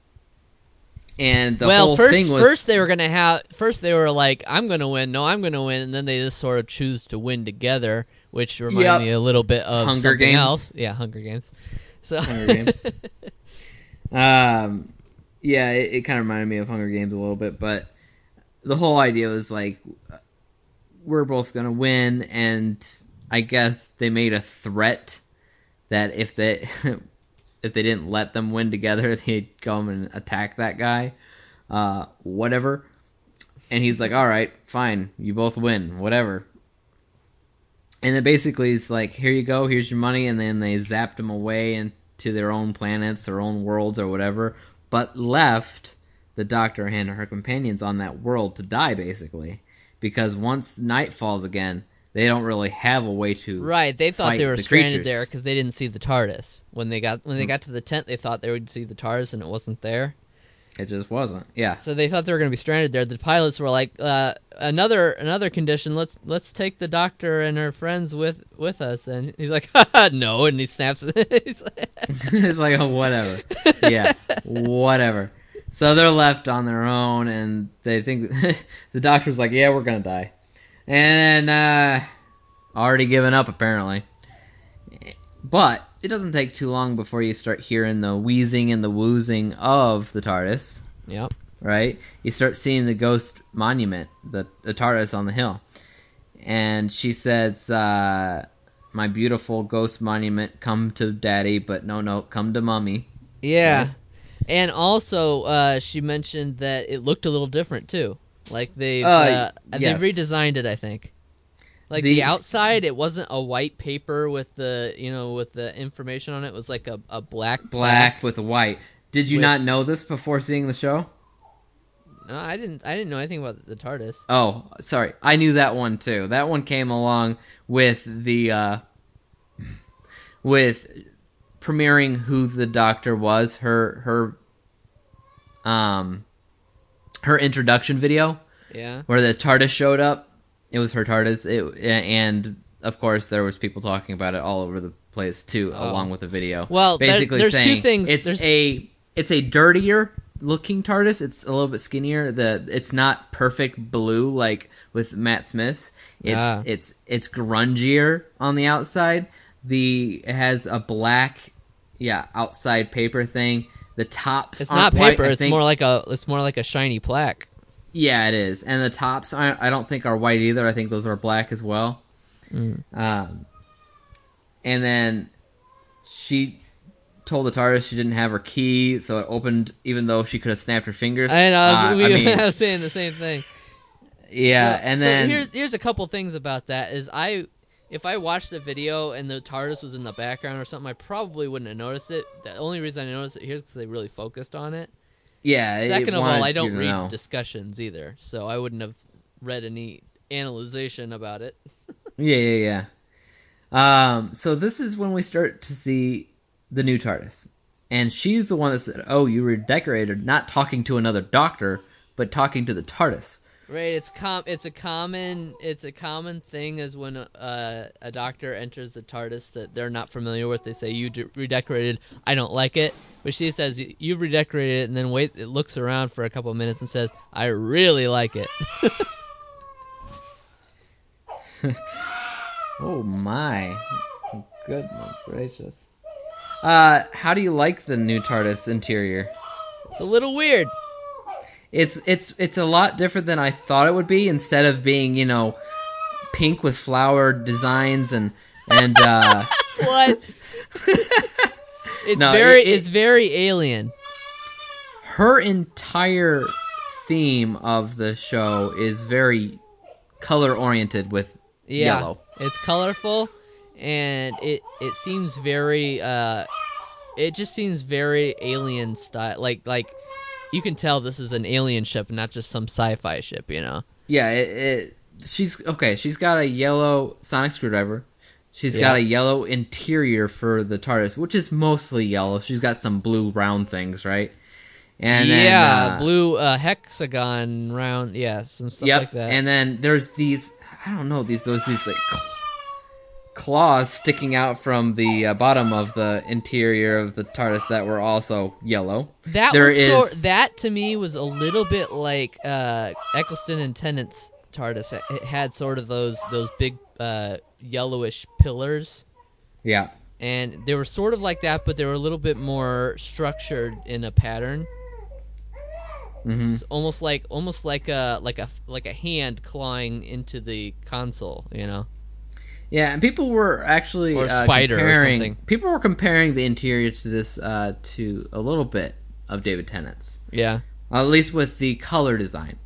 [SPEAKER 2] and the
[SPEAKER 3] well,
[SPEAKER 2] whole
[SPEAKER 3] first
[SPEAKER 2] thing was
[SPEAKER 3] first they were gonna have first they were like I'm gonna win, no I'm gonna win, and then they just sort of choose to win together, which reminded
[SPEAKER 2] Yep.
[SPEAKER 3] me a little bit of
[SPEAKER 2] Hunger
[SPEAKER 3] something
[SPEAKER 2] Games.
[SPEAKER 3] else. Yeah, Hunger Games. So
[SPEAKER 2] Hunger Games. *laughs* um, yeah, it, it kind of reminded me of Hunger Games a little bit, but the whole idea was like we're both gonna win, and I guess they made a threat that if they *laughs* if they didn't let them win together, *laughs* they'd come and attack that guy, uh, whatever. And he's like, "All right, fine, you both win, whatever." And then basically it's like, here you go, here's your money, and then they zapped them away into their own planets or own worlds or whatever, but left the Doctor and her companions on that world to die, basically. Because once night falls again, they don't really have a way to.
[SPEAKER 3] right, they thought they were
[SPEAKER 2] the
[SPEAKER 3] stranded
[SPEAKER 2] creatures.
[SPEAKER 3] there because they didn't see the TARDIS when they got when they got to the tent. They thought they would see the TARDIS and it wasn't there.
[SPEAKER 2] It just wasn't. Yeah.
[SPEAKER 3] So they thought they were going to be stranded there. The pilots were like, uh, "Another another condition. Let's let's take the doctor and her friends with with us." And he's like, *laughs* "No," and he snaps. *laughs* He's like- *laughs*
[SPEAKER 2] it's like oh, whatever. Yeah, whatever. So they're left on their own, and they think the doctor's like, "Yeah, we're gonna die," and uh, already given up apparently. But it doesn't take too long before you start hearing the wheezing and the woozing of the TARDIS.
[SPEAKER 3] yep.
[SPEAKER 2] right? You start seeing the ghost monument, the, the TARDIS on the hill. And she says, uh, My beautiful ghost monument, come to daddy, but no, no, come to mommy.
[SPEAKER 3] Yeah.
[SPEAKER 2] Right.
[SPEAKER 3] And also, uh, she mentioned that it looked a little different too. Like they
[SPEAKER 2] Uh,
[SPEAKER 3] uh,
[SPEAKER 2] yes.
[SPEAKER 3] they redesigned it, I think. Like the,
[SPEAKER 2] The-
[SPEAKER 3] outside, it wasn't a white paper with the you know with the information on it. It was like a, a black
[SPEAKER 2] Black with white. Did you
[SPEAKER 3] With-
[SPEAKER 2] not know this before seeing the show?
[SPEAKER 3] No, I didn't. I didn't know anything about the TARDIS.
[SPEAKER 2] Oh, sorry. I knew that one too. That one came along with the uh with premiering who the doctor was, her her um her introduction video
[SPEAKER 3] Yeah.
[SPEAKER 2] where the TARDIS showed up. It was her TARDIS it, and of course there was people talking about it all over the place too
[SPEAKER 3] Oh.
[SPEAKER 2] along with the video.
[SPEAKER 3] Well, there-
[SPEAKER 2] basically
[SPEAKER 3] there's two things-
[SPEAKER 2] it's
[SPEAKER 3] there's-
[SPEAKER 2] a it's a dirtier looking TARDIS. It's a little bit skinnier. The it's not perfect blue like with Matt Smith's. It's
[SPEAKER 3] Ah.
[SPEAKER 2] it's it's grungier on the outside. The it has a black yeah outside paper thing. The tops
[SPEAKER 3] It's not
[SPEAKER 2] white,
[SPEAKER 3] paper.
[SPEAKER 2] I
[SPEAKER 3] it's
[SPEAKER 2] think-
[SPEAKER 3] more like a. It's more like a shiny plaque.
[SPEAKER 2] yeah, it is. And the tops aren't, I don't think are white either. I think those are black as well.
[SPEAKER 3] Mm.
[SPEAKER 2] Um, and then she told the TARDIS she didn't have her key, so it opened even though she could have snapped her fingers.
[SPEAKER 3] I know. I was,
[SPEAKER 2] Uh,
[SPEAKER 3] we,
[SPEAKER 2] I mean,
[SPEAKER 3] I was *laughs* saying the same thing.
[SPEAKER 2] yeah,
[SPEAKER 3] So-
[SPEAKER 2] and
[SPEAKER 3] so
[SPEAKER 2] then
[SPEAKER 3] here's here's a couple things about that. Is I if I watched the video and the TARDIS was in the background or something, I probably wouldn't have noticed it. The only reason I noticed it here is because they really focused on it.
[SPEAKER 2] yeah. it
[SPEAKER 3] Second of all, I don't read
[SPEAKER 2] know.
[SPEAKER 3] discussions either, so I wouldn't have read any analyzation about it. *laughs*
[SPEAKER 2] Yeah, yeah, yeah. Um, so this is when we start to see the new TARDIS, and she's the one that said, "Oh, you redecorated, not talking to another doctor, but talking to the TARDIS."
[SPEAKER 3] Right, it's com it's a common it's a common thing is when uh, a doctor enters the TARDIS that they're not familiar with. They say you de- redecorated. I don't like it, but she says you've redecorated it, and then wait. It looks around for a couple of minutes and says I really like it. *laughs*
[SPEAKER 2] Oh my, goodness gracious! Uh, how do you like the new TARDIS interior?
[SPEAKER 3] It's a little weird.
[SPEAKER 2] It's it's it's a lot different than I thought it would be. Instead of being you know pink with flower designs and and uh, *laughs*
[SPEAKER 3] What? it's
[SPEAKER 2] No,
[SPEAKER 3] very
[SPEAKER 2] it- it-
[SPEAKER 3] it's very alien.
[SPEAKER 2] her entire theme of the show is very color oriented with
[SPEAKER 3] Yeah,
[SPEAKER 2] yellow.
[SPEAKER 3] it's colorful, and it it seems very uh, it just seems very alien style. Like like you can tell this is an alien ship, not just some sci-fi ship. You know.
[SPEAKER 2] Yeah, it, it she's okay. She's got a yellow sonic screwdriver. She's
[SPEAKER 3] Yeah.
[SPEAKER 2] got a yellow interior for the TARDIS, which is mostly yellow. She's got some blue round things, right? And then,
[SPEAKER 3] yeah,
[SPEAKER 2] uh,
[SPEAKER 3] blue uh, hexagon round. Yeah, some stuff
[SPEAKER 2] Yep.
[SPEAKER 3] like that.
[SPEAKER 2] And then there's these. I don't know these. Those these like claws sticking out from the uh, bottom of the interior of the TARDIS that were also yellow.
[SPEAKER 3] that
[SPEAKER 2] there
[SPEAKER 3] was sort, that to me was a little bit like uh, Eccleston and Tennant's TARDIS. It- had sort of those those big uh, yellowish pillars.
[SPEAKER 2] Yeah.
[SPEAKER 3] and they were sort of like that, but they were a little bit more structured in a pattern.
[SPEAKER 2] hmm
[SPEAKER 3] It's almost like almost like a like a like a hand clawing into the console, you know.
[SPEAKER 2] Yeah, and people were actually
[SPEAKER 3] Or
[SPEAKER 2] uh,
[SPEAKER 3] spider or something.
[SPEAKER 2] People were comparing the interior to this uh, to a little bit of David Tennant's,
[SPEAKER 3] Yeah.
[SPEAKER 2] at least with the color design.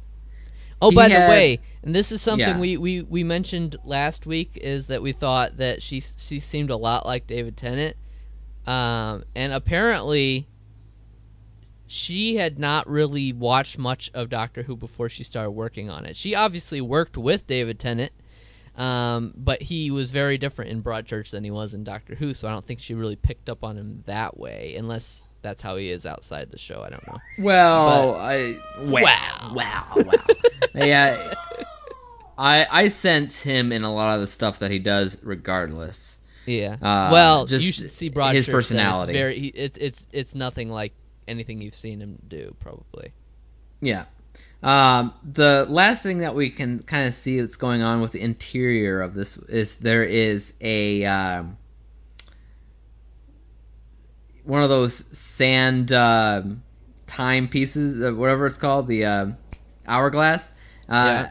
[SPEAKER 3] Oh,
[SPEAKER 2] He
[SPEAKER 3] by
[SPEAKER 2] had-
[SPEAKER 3] the way, and this is something
[SPEAKER 2] Yeah.
[SPEAKER 3] we, we, we mentioned last week is that we thought that she she seemed a lot like David Tennant, um, and apparently she had not really watched much of Doctor Who before she started working on it. She obviously worked with David Tennant, um, but he was very different in Broadchurch than he was in Doctor Who, so I don't think she really picked up on him that way, unless that's how he is outside the show. I don't know.
[SPEAKER 2] Well,
[SPEAKER 3] But-
[SPEAKER 2] I
[SPEAKER 3] Wow.
[SPEAKER 2] wow, wow. yeah, I I sense him in a lot of the stuff that he does, regardless.
[SPEAKER 3] Yeah.
[SPEAKER 2] Uh,
[SPEAKER 3] well,
[SPEAKER 2] just
[SPEAKER 3] you should see Broadchurch.
[SPEAKER 2] his personality.
[SPEAKER 3] It's very. He, it's it's it's nothing like anything you've seen him do. Probably.
[SPEAKER 2] Yeah. Um, the last thing that we can kind of see that's going on with the interior of this is there is a um, one of those sand um timepieces, uh, whatever it's called, the uh, hourglass. Uh,
[SPEAKER 3] Yeah.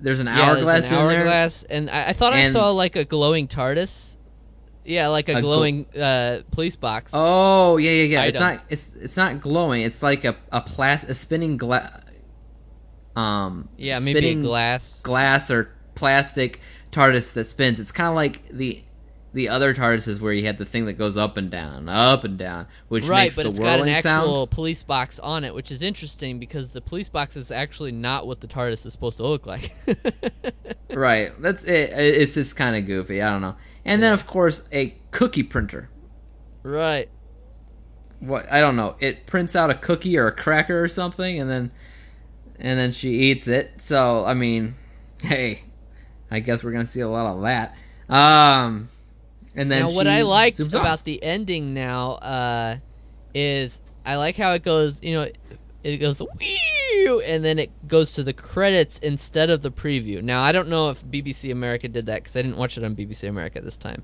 [SPEAKER 2] There's an hourglass
[SPEAKER 3] Yeah,
[SPEAKER 2] hourglass
[SPEAKER 3] there's an
[SPEAKER 2] in there.
[SPEAKER 3] hourglass, and I, I thought I saw like a glowing TARDIS. Yeah, like a,
[SPEAKER 2] A gl-
[SPEAKER 3] glowing uh, police box.
[SPEAKER 2] Oh yeah, yeah, yeah. It's not. It's it's not glowing. It's like a a plas a spinning glass. Um.
[SPEAKER 3] yeah, maybe glass.
[SPEAKER 2] glass or plastic TARDIS that spins. It's kind of like the the other TARDISes where you had the thing that goes up and down, up and down, which
[SPEAKER 3] right,
[SPEAKER 2] makes
[SPEAKER 3] but
[SPEAKER 2] the
[SPEAKER 3] it's got an actual
[SPEAKER 2] sound.
[SPEAKER 3] police box on it, which is interesting because the police box is actually not what the TARDIS is supposed to look like. *laughs*
[SPEAKER 2] Right. That's it. It's just kind of goofy. I don't know. And then of course a cookie printer.
[SPEAKER 3] right.
[SPEAKER 2] What I don't know. It prints out a cookie or a cracker or something, and then and then she eats it. So I mean, hey, I guess we're gonna see a lot of that. Um, and then
[SPEAKER 3] now, what I liked about
[SPEAKER 2] off.
[SPEAKER 3] the ending now uh, is I like how it goes. You know, it goes the whew, and then it goes to the credits instead of the preview. Now, I don't know if BBC America did that because I didn't watch it on BBC America this time.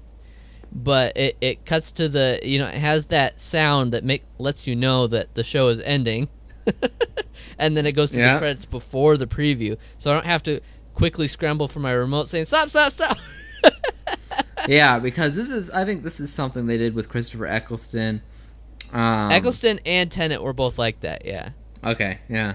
[SPEAKER 3] But it, it cuts to the you know it has that sound that make lets you know that the show is ending, *laughs* and then it goes to
[SPEAKER 2] Yeah.
[SPEAKER 3] the credits before the preview, so I don't have to quickly scramble for my remote saying stop stop stop. *laughs*
[SPEAKER 2] yeah, because this is I think this is something they did with Christopher Eccleston. Um,
[SPEAKER 3] Eccleston and Tennant were both like that, yeah.
[SPEAKER 2] Okay, yeah.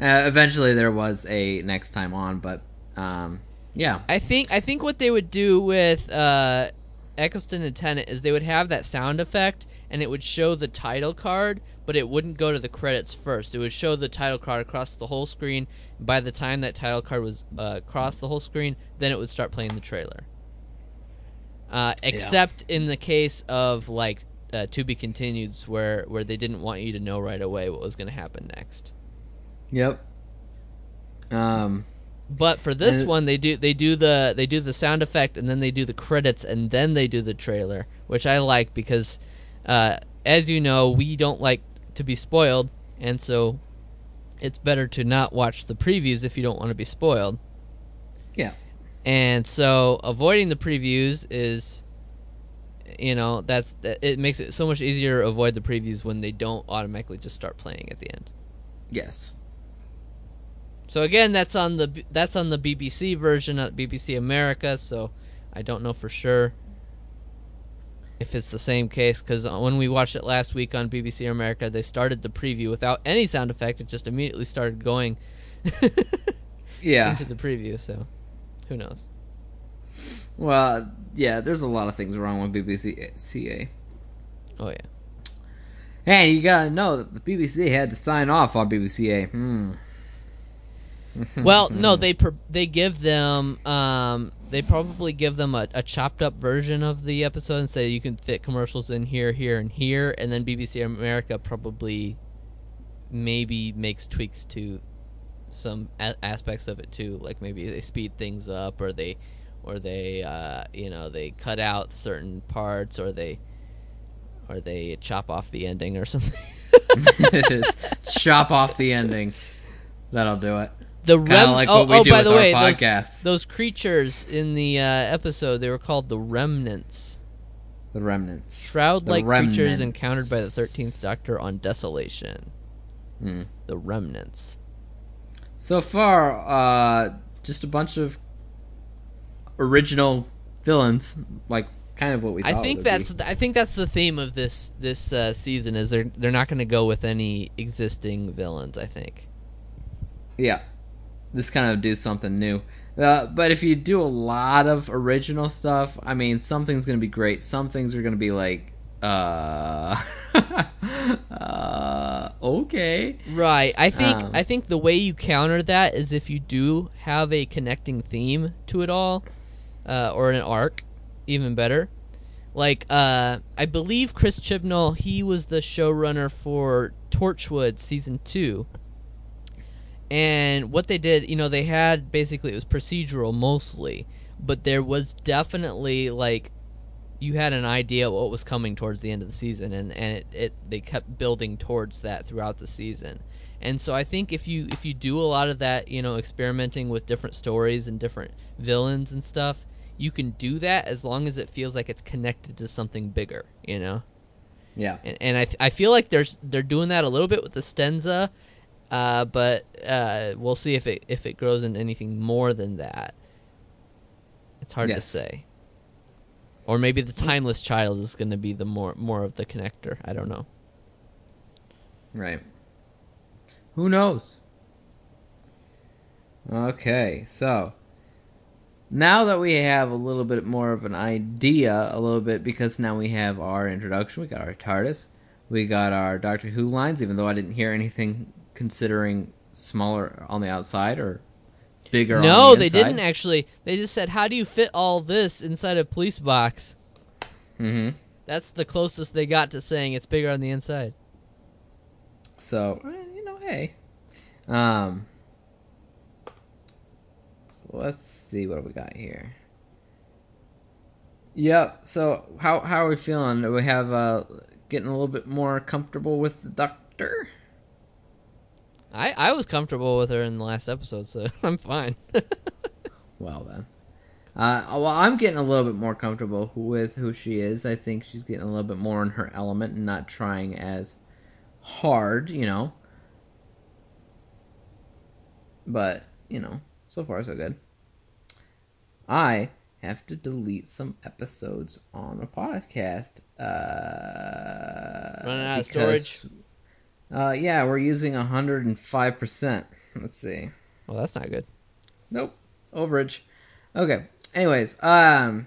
[SPEAKER 2] Uh, eventually, there was a next time on, but um, yeah,
[SPEAKER 3] I think I think what they would do with uh, Eccleston and Tennant is they would have that sound effect and it would show the title card, but it wouldn't go to the credits first. It would show the title card across the whole screen. By the time that title card was uh, across the whole screen, then it would start playing the trailer. Uh, except in the case of like uh, to be continueds, where where they didn't want you to know right away what was going to happen next.
[SPEAKER 2] yep. Um,
[SPEAKER 3] But for this one, they do they do the they do the sound effect and then they do the credits and then they do the trailer, which I like because, uh, as you know, we don't like to be spoiled, and so it's better to not watch the previews if you don't want to be spoiled.
[SPEAKER 2] yeah,
[SPEAKER 3] And so avoiding the previews is, you know, that's that, it makes it so much easier to avoid the previews when they don't automatically just start playing at the end.
[SPEAKER 2] yes,
[SPEAKER 3] So again, that's on the that's on the BBC version, not BBC America. So I don't know for sure if it's the same case because when we watched it last week on BBC America, they started the preview without any sound effect. It just immediately started going *laughs*
[SPEAKER 2] yeah.
[SPEAKER 3] into the preview. So who knows?
[SPEAKER 2] Well, yeah. There's a lot of things wrong with BBC CA.
[SPEAKER 3] Oh yeah.
[SPEAKER 2] And you gotta know that the BBC had to sign off on BBCA. Hmm. *laughs*
[SPEAKER 3] Well, no, they they give them um, they probably give them a, a chopped up version of the episode and say you can fit commercials in here, here, and here, and then BBC America probably maybe makes tweaks to some a- aspects of it too, like maybe they speed things up or they or they uh, you know they cut out certain parts or they or they chop off the ending or something. *laughs* *laughs*
[SPEAKER 2] Chop off the ending. That'll do it.
[SPEAKER 3] The rem-
[SPEAKER 2] like
[SPEAKER 3] oh, oh, by the way, those, those creatures in the uh, episode they were called the remnants.
[SPEAKER 2] The remnants.
[SPEAKER 3] Shroud-like
[SPEAKER 2] The
[SPEAKER 3] creatures encountered by the Thirteenth Doctor on Desolation.
[SPEAKER 2] Hmm.
[SPEAKER 3] The remnants.
[SPEAKER 2] So far, uh, just a bunch of original villains, like kind of what we.
[SPEAKER 3] I think that's I think that's the theme of this this uh, season is they're they're not going to go with any existing villains. I think.
[SPEAKER 2] yeah. This kind of do something new. Uh, but if you do a lot of original stuff, I mean, some things going to be great. Some things are going to be like, uh, *laughs* uh, okay.
[SPEAKER 3] Right. I think
[SPEAKER 2] Um,
[SPEAKER 3] I think the way you counter that is if you do have a connecting theme to it all, uh, or an arc, even better. Like, uh, I believe Chris Chibnall, he was the showrunner for Torchwood season two. And what they did, you know, they had basically it was procedural mostly, but there was definitely like you had an idea what was coming towards the end of the season, and and it, it they kept building towards that throughout the season. And so I think if you if you do a lot of that, you know, experimenting with different stories and different villains and stuff, you can do that as long as it feels like it's connected to something bigger, you know.
[SPEAKER 2] Yeah.
[SPEAKER 3] And, and I I feel like there's they're doing that a little bit with the Stenza, uh, but uh, we'll see if it if it grows into anything more than that. It's hard to say. Or maybe the timeless child is going to be the more more of the connector. I don't know.
[SPEAKER 2] Right. Who knows? Okay, so now that we have a little bit more of an idea, a little bit because now we have our introduction, we got our TARDIS, we got our Doctor Who lines, even though I didn't hear anything considering smaller on the outside or bigger on
[SPEAKER 3] no,
[SPEAKER 2] the
[SPEAKER 3] they didn't actually. They just said, "How do you fit all this inside a police box?"
[SPEAKER 2] Mm-hmm.
[SPEAKER 3] That's the closest they got to saying it's bigger on the inside.
[SPEAKER 2] So you know, hey, um, so let's see what we got here. Yep. So how how are we feeling? Do we have uh getting a little bit more comfortable with the doctor?
[SPEAKER 3] I I was comfortable with her in the last episode, so *laughs* I'm fine.
[SPEAKER 2] Well then, uh, well I'm getting a little bit more comfortable with who she is. I think she's getting a little bit more in her element and not trying as hard, you know. But you know, so far so good. I have to delete some episodes on a podcast. Uh,
[SPEAKER 3] Running out of storage?
[SPEAKER 2] Uh, yeah, we're using hundred and five percent. Let's see.
[SPEAKER 3] well, that's not good.
[SPEAKER 2] Nope. Overage. Okay. Anyways, um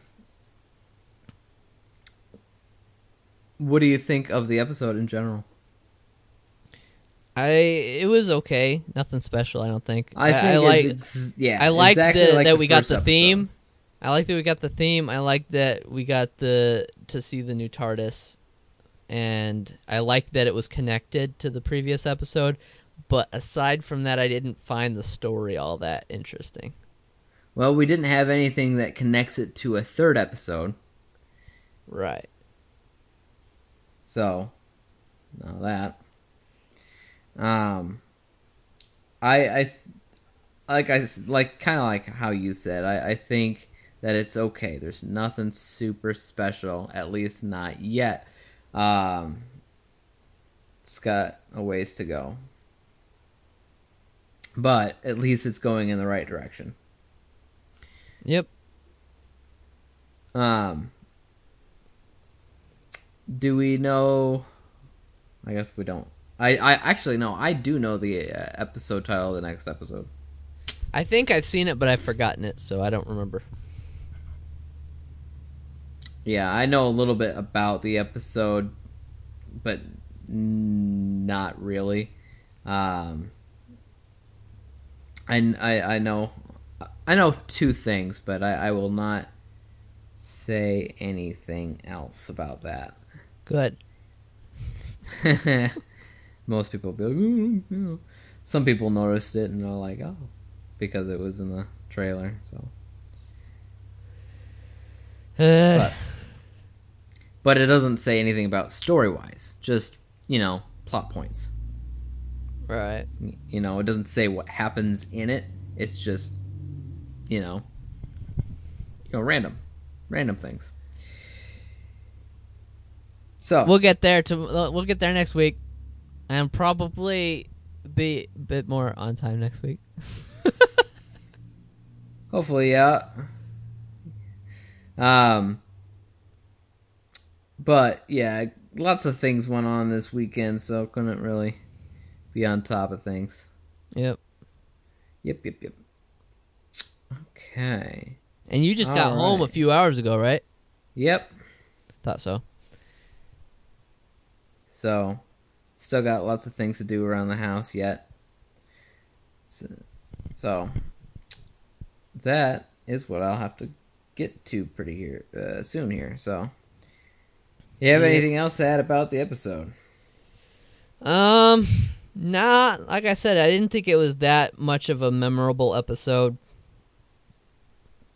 [SPEAKER 2] what do you think of the episode in general?
[SPEAKER 3] I it was okay, nothing special. I don't think.
[SPEAKER 2] I think
[SPEAKER 3] I like.
[SPEAKER 2] ex- yeah.
[SPEAKER 3] I like
[SPEAKER 2] exactly
[SPEAKER 3] the,
[SPEAKER 2] like
[SPEAKER 3] that
[SPEAKER 2] the
[SPEAKER 3] we got the
[SPEAKER 2] episode.
[SPEAKER 3] theme. I like that we got the theme. I like that we got the to see the new TARDIS, and I like that it was connected to the previous episode. But aside from that, I didn't find the story all that interesting.
[SPEAKER 2] Well, we didn't have anything that connects it to a third episode,
[SPEAKER 3] Right.
[SPEAKER 2] so now that. Um, I I like I like kind of like how you said. I I think that it's okay. There's nothing super special, at least not yet. Um, it's got a ways to go, but at least it's going in the right direction.
[SPEAKER 3] Yep.
[SPEAKER 2] Um, do we know? I guess we don't. I, I actually no. I do know the uh, episode title of the next episode.
[SPEAKER 3] I think I've seen it, but I've forgotten it, so I don't remember.
[SPEAKER 2] Yeah, I know a little bit about the episode, but not really. Um, I, I I know I know two things, but I, I will not say anything else about that.
[SPEAKER 3] Good. *laughs*
[SPEAKER 2] Most people be like, "Ooh, yeah." some people noticed it and they're like, oh, because it was in the trailer. So, *sighs*
[SPEAKER 3] Uh,
[SPEAKER 2] but, it doesn't say anything about story wise. Just you know, plot points.
[SPEAKER 3] right.
[SPEAKER 2] You know, it doesn't say what happens in it. It's just, you know, you know, random, random things. So
[SPEAKER 3] We'll get there to we'll get there next week, and probably be a bit more on time next week. *laughs*
[SPEAKER 2] Hopefully, yeah. Um, but yeah, lots of things went on this weekend, so couldn't really be on top of things.
[SPEAKER 3] Yep.
[SPEAKER 2] Yep, yep, yep. Okay.
[SPEAKER 3] And you just got
[SPEAKER 2] All
[SPEAKER 3] home a few hours ago, right?
[SPEAKER 2] Yep.
[SPEAKER 3] Thought so.
[SPEAKER 2] So, still got lots of things to do around the house yet. So, so that is what I'll have to get to pretty here uh, soon here. So, You have
[SPEAKER 3] Yeah.
[SPEAKER 2] anything else to add about the episode?
[SPEAKER 3] Um, nah. Like I said, I didn't think it was that much of a memorable episode.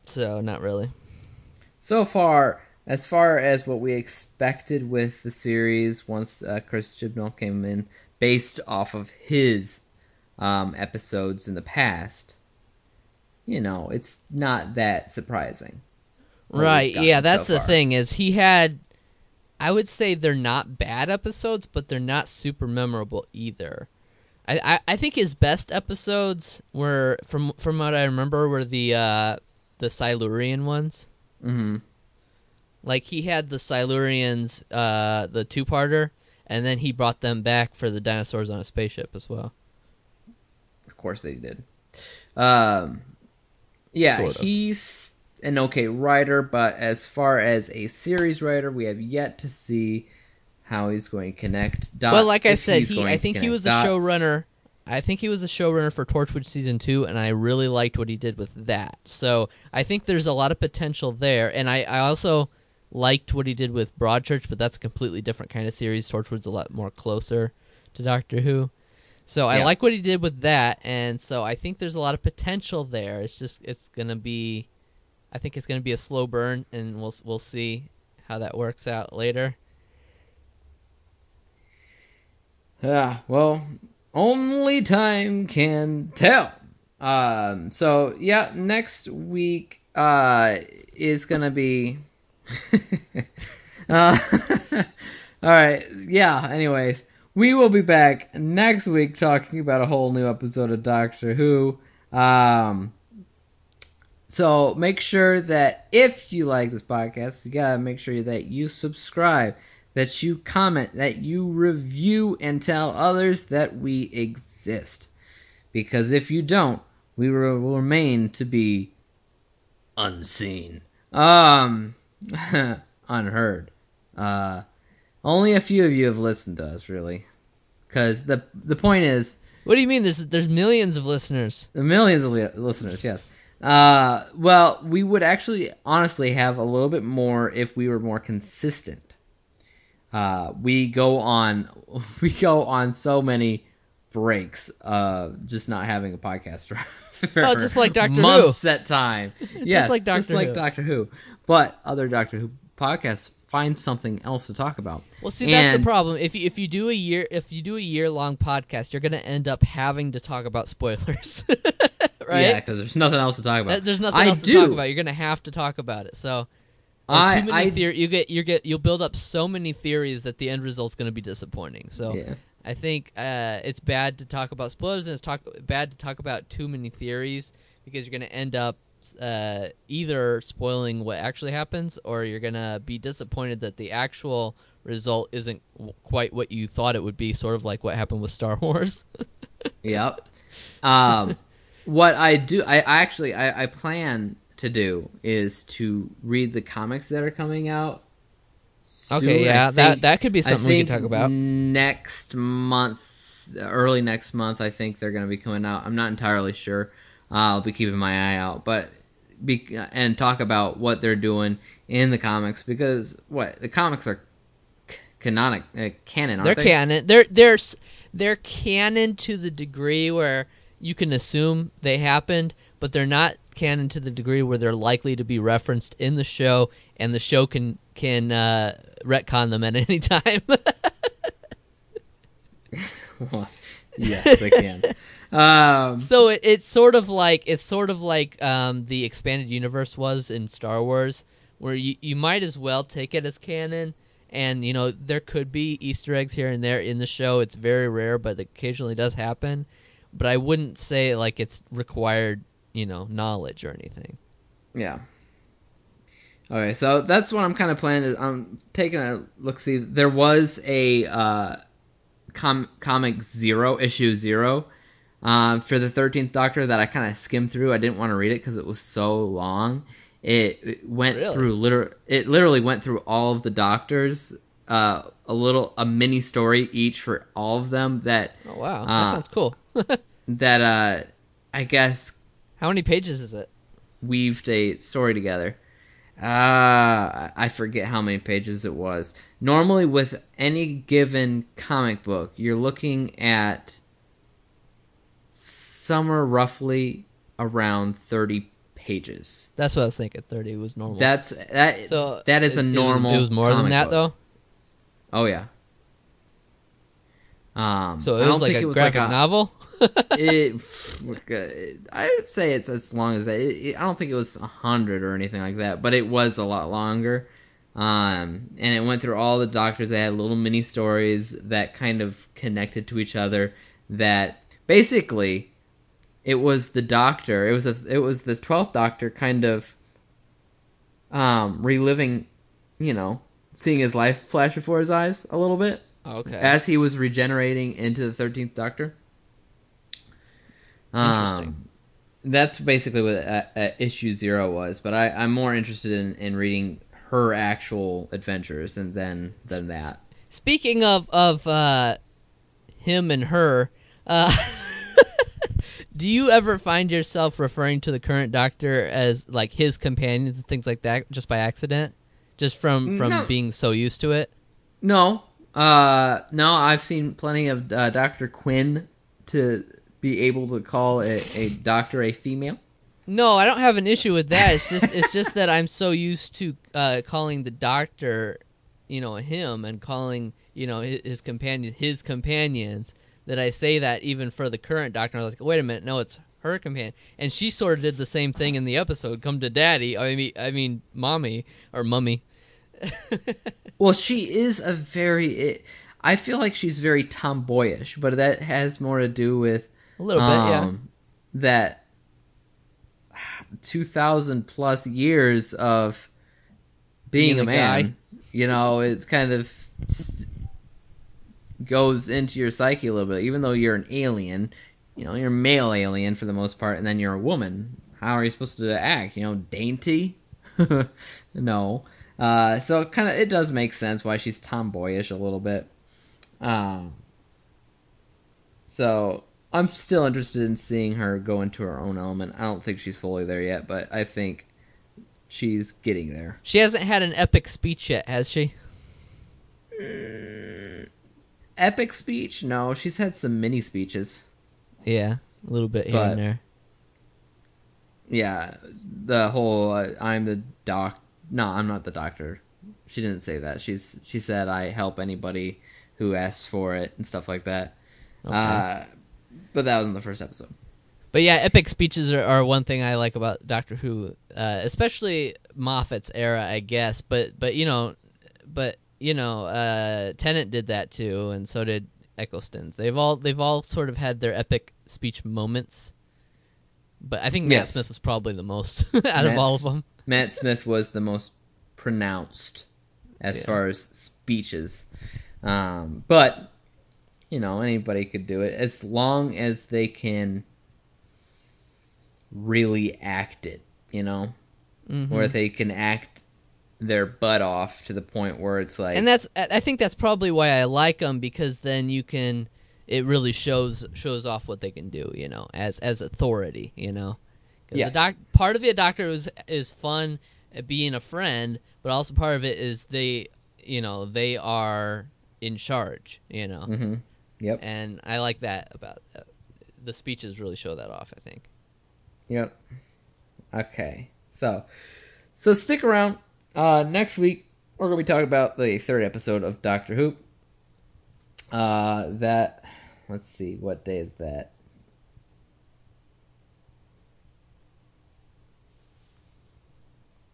[SPEAKER 3] So not really.
[SPEAKER 2] So far, as far as what we expected with the series, once uh, Chris Chibnall came in, based off of his um, episodes in the past, you know, it's not that surprising.
[SPEAKER 3] Right. Yeah, that's
[SPEAKER 2] so
[SPEAKER 3] the thing is he had I would say they're not bad episodes, but they're not super memorable either. I, I, I think his best episodes were from from what I remember were the uh the Silurian ones.
[SPEAKER 2] hmm
[SPEAKER 3] Like he had the Silurians uh the two parter and then he brought them back for the dinosaurs on a spaceship as well.
[SPEAKER 2] Of course they did. Um, yeah,
[SPEAKER 3] Sort of.
[SPEAKER 2] he's an okay writer, but as far as a series writer, we have yet to see how he's going to connect dots.
[SPEAKER 3] well, like I said, he I think he was the
[SPEAKER 2] dots.
[SPEAKER 3] showrunner. I think he was the showrunner for Torchwood season two, and I really liked what he did with that. So I think there's a lot of potential there, and I, I also liked what he did with Broadchurch, but that's a completely different kind of series. Torchwood's a lot more closer to Doctor Who. So I
[SPEAKER 2] Yeah.
[SPEAKER 3] like what he did with that, and so I think there's a lot of potential there. It's just it's gonna be, I think it's gonna be a slow burn, and we'll we'll see how that works out later.
[SPEAKER 2] Yeah, well, only time can tell. Um, so yeah, next week uh is gonna be. *laughs* uh, *laughs* all right, yeah. Anyways, we will be back next week talking about a whole new episode of Doctor Who. Um, so make sure that if you like this podcast, you gotta make sure that you subscribe, that you comment, that you review, and tell others that we exist. Because if you don't, we will remain to be unseen, um, *laughs* unheard. Uh, only a few of you have listened to us, really. Because the the point is,
[SPEAKER 3] What do you mean? There's there's millions of listeners.
[SPEAKER 2] Millions of li- listeners, yes. Uh, well, we would actually honestly have a little bit more if we were more consistent. Uh, we go on, *laughs* we go on so many breaks, uh, just not having a podcast. *laughs*
[SPEAKER 3] Oh, just like Doctor Who.
[SPEAKER 2] months at time. *laughs* Yes,
[SPEAKER 3] like
[SPEAKER 2] just
[SPEAKER 3] Doctor
[SPEAKER 2] like
[SPEAKER 3] Who.
[SPEAKER 2] Doctor Who. But other Doctor Who podcasts find something else to talk about.
[SPEAKER 3] Well, see, that's
[SPEAKER 2] And-
[SPEAKER 3] the problem. If you, if you do a year if you do a year long podcast, you're going to end up having to talk about spoilers, right?
[SPEAKER 2] Yeah, because there's nothing else to talk about.
[SPEAKER 3] There's nothing
[SPEAKER 2] I
[SPEAKER 3] else to talk about. You're going to have to talk about it. So, uh,
[SPEAKER 2] I-
[SPEAKER 3] too many
[SPEAKER 2] I-
[SPEAKER 3] theor- you get you get you'll build up so many theories that the end result's going to be disappointing. So,
[SPEAKER 2] Yeah.
[SPEAKER 3] I think uh, it's bad to talk about spoilers and it's talk bad to talk about too many theories because you're going to end up uh, either spoiling what actually happens or you're going to be disappointed that the actual result isn't w- quite what you thought it would be. Sort of like what happened with Star *laughs* Wars.
[SPEAKER 2] Yep. Um, what I do, I, I actually, I, I plan to do is to read the comics that are coming out.
[SPEAKER 3] okay,
[SPEAKER 2] soon. I
[SPEAKER 3] yeah, that
[SPEAKER 2] think-
[SPEAKER 3] that could be something we can talk about.
[SPEAKER 2] next month, early next month. I think they're going to be coming out. I'm not entirely sure. Uh, I'll be keeping my eye out, but be and talk about what they're doing in the comics because what the comics are canonic, uh, canon, aren't
[SPEAKER 3] They're
[SPEAKER 2] they?
[SPEAKER 3] canon. They're they're they're canon to the degree where you can assume they happened, but they're not canon to the degree where they're likely to be referenced in the show, and the show can can uh, retcon them at any *laughs* time. *laughs*
[SPEAKER 2] yes, they can. Um,
[SPEAKER 3] so it, it's sort of like it's sort of like um, the expanded universe was in Star Wars, where you you might as well take it as canon. And you know there could be Easter eggs here and there in the show. It's very rare, but it occasionally does happen. But I wouldn't say like it's required, you know, knowledge or anything.
[SPEAKER 2] Yeah. Okay, so that's what I'm kind of planning. I'm taking a look. See, there was a uh, com- comic zero issue zero um, for the Thirteenth Doctor that I kind of skimmed through. I didn't want to read it because it was so long. It, it went
[SPEAKER 3] Really?
[SPEAKER 2] through liter- It literally went through all of the Doctors. Uh, a little a mini story each for all of them that
[SPEAKER 3] Oh wow, that
[SPEAKER 2] Uh,
[SPEAKER 3] sounds cool.
[SPEAKER 2] That uh I guess
[SPEAKER 3] How many pages is it?
[SPEAKER 2] weaved a story together. Uh, I forget how many pages it was. Normally, with any given comic book, you're looking at somewhere roughly around 30 pages.
[SPEAKER 3] That's what I was thinking. Thirty was normal.
[SPEAKER 2] That's that.
[SPEAKER 3] so
[SPEAKER 2] that is
[SPEAKER 3] it-
[SPEAKER 2] a
[SPEAKER 3] it was-
[SPEAKER 2] normal.
[SPEAKER 3] It was, more than
[SPEAKER 2] comic
[SPEAKER 3] that
[SPEAKER 2] book.
[SPEAKER 3] though.
[SPEAKER 2] Oh yeah. Um,
[SPEAKER 3] So it was like a
[SPEAKER 2] was
[SPEAKER 3] graphic
[SPEAKER 2] like a,
[SPEAKER 3] novel. *laughs*
[SPEAKER 2] it, I would say it's as long as that. It, it- I don't think it was a hundred or anything like that, but it was a lot longer. Um, and it went through all the doctors. They had little mini stories that kind of connected to each other. That basically, it was the doctor. It was a. It was the twelfth doctor, kind of, um, reliving, you know, seeing his life flash before his eyes a little bit
[SPEAKER 3] okay.
[SPEAKER 2] as he was regenerating into the thirteenth Doctor.
[SPEAKER 3] Interesting.
[SPEAKER 2] Um, that's basically what uh, uh, issue zero was, but I, I'm more interested in, in reading her actual adventures and then than that.
[SPEAKER 3] Speaking of of uh, him and her, uh, *laughs* do you ever find yourself referring to the current Doctor as like his companions and things like that, just by accident, just from from
[SPEAKER 2] No.
[SPEAKER 3] being so used to it?
[SPEAKER 2] No, uh, no, I've seen plenty of uh, Doctor Quinn to be able to call a, a doctor a female.
[SPEAKER 3] No, I don't have an issue with that. It's just it's just that I'm so used to uh, calling the doctor, you know, him, and calling you know his, his companion his companions that I say that even for the current doctor. I was like, wait a minute, no, it's her companion, and she sort of did the same thing in the episode. Come to daddy. I mean, I mean, mommy or mummy.
[SPEAKER 2] Well, she is a very. It, I feel like she's very tomboyish, but that has more to do with
[SPEAKER 3] A little bit, yeah.
[SPEAKER 2] um, That 2,000 plus years of being,
[SPEAKER 3] Being
[SPEAKER 2] a man,
[SPEAKER 3] guy.
[SPEAKER 2] you know, it kind of goes into your psyche a little bit. Even though you're an alien, you know, you're a male alien for the most part, and then you're a woman. How are you supposed to act? You know, dainty? *laughs* no. Uh, so kind of, it does make sense why she's tomboyish a little bit. Um, so I'm still interested in seeing her go into her own element. I don't think she's fully there yet, but I think she's getting there.
[SPEAKER 3] She hasn't had an epic speech yet, has she?
[SPEAKER 2] Epic speech? No, she's had some mini speeches.
[SPEAKER 3] Yeah, a little bit here
[SPEAKER 2] But-
[SPEAKER 3] and there.
[SPEAKER 2] Yeah, the whole uh, I'm the doc. No, I'm not the doctor. She didn't say that. She's she said I help anybody who asks for it and stuff like that.
[SPEAKER 3] Okay.
[SPEAKER 2] Uh, but that was in the first episode.
[SPEAKER 3] But yeah, epic speeches are, are one thing I like about Doctor Who, uh, especially Moffat's era, I guess. But but you know, but you know, uh, Tennant did that too, and so did Eccleston's. They've all they've all sort of had their epic speech moments. But I think Matt
[SPEAKER 2] Yes.
[SPEAKER 3] Smith was probably the most *laughs* out of all of them.
[SPEAKER 2] Matt Smith was the most pronounced as
[SPEAKER 3] Yeah.
[SPEAKER 2] far as speeches. Um, but, you know, anybody could do it as long as they can really act it, you know?
[SPEAKER 3] Mhm.
[SPEAKER 2] Where they can act their butt off to the point where it's like.
[SPEAKER 3] and that's I I think that's probably why I like them because then you can it really shows shows off what they can do, you know, as as authority, you know.
[SPEAKER 2] Yeah.
[SPEAKER 3] The doc, part of the doctor is is fun being a friend, but also part of it is they, you know, they are in charge, you know.
[SPEAKER 2] hmm Yep.
[SPEAKER 3] And I like that about uh, the speeches really show that off, I think.
[SPEAKER 2] Yep. Okay. So, so stick around. Uh, next week we're gonna be talking about the third episode of Doctor Who. Uh, that. Let's see. What day is that?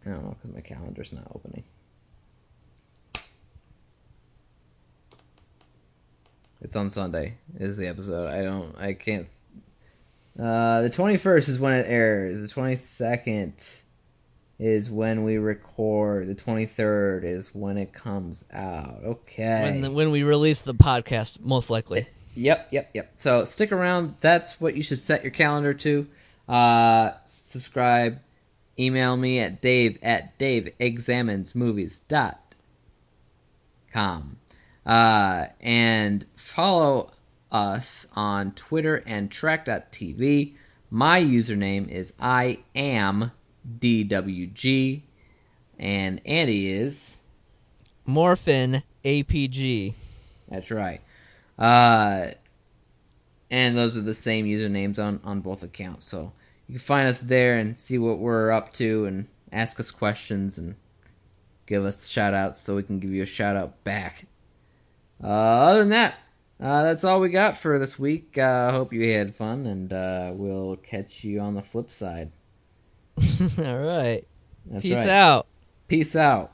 [SPEAKER 2] I don't know because my calendar's not opening. It's on Sunday. Is the episode? I don't. I can't uh, the 21st is when it airs. The 22nd is when we record. The 23rd is when it comes out. Okay.
[SPEAKER 3] When the, when we release the podcast, most likely.
[SPEAKER 2] Yep, yep, yep. So stick around. That's what you should set your calendar to. Uh, subscribe. Email me at dave at daveexaminesmovies.com. Uh, and follow us on Twitter and trakt.tv. My username is I am DWG. And Andy is.
[SPEAKER 3] Morphin APG.
[SPEAKER 2] That's right. Uh, and those are the same usernames on, on both accounts. So you can find us there and see what we're up to and ask us questions and give us shout outs so we can give you a shout out back. Uh, other than that, uh, that's all we got for this week. I uh, hope you had fun, and uh, we'll catch you on the flip side. *laughs*
[SPEAKER 3] all right.
[SPEAKER 2] That's
[SPEAKER 3] Peace
[SPEAKER 2] right.
[SPEAKER 3] out.
[SPEAKER 2] Peace out.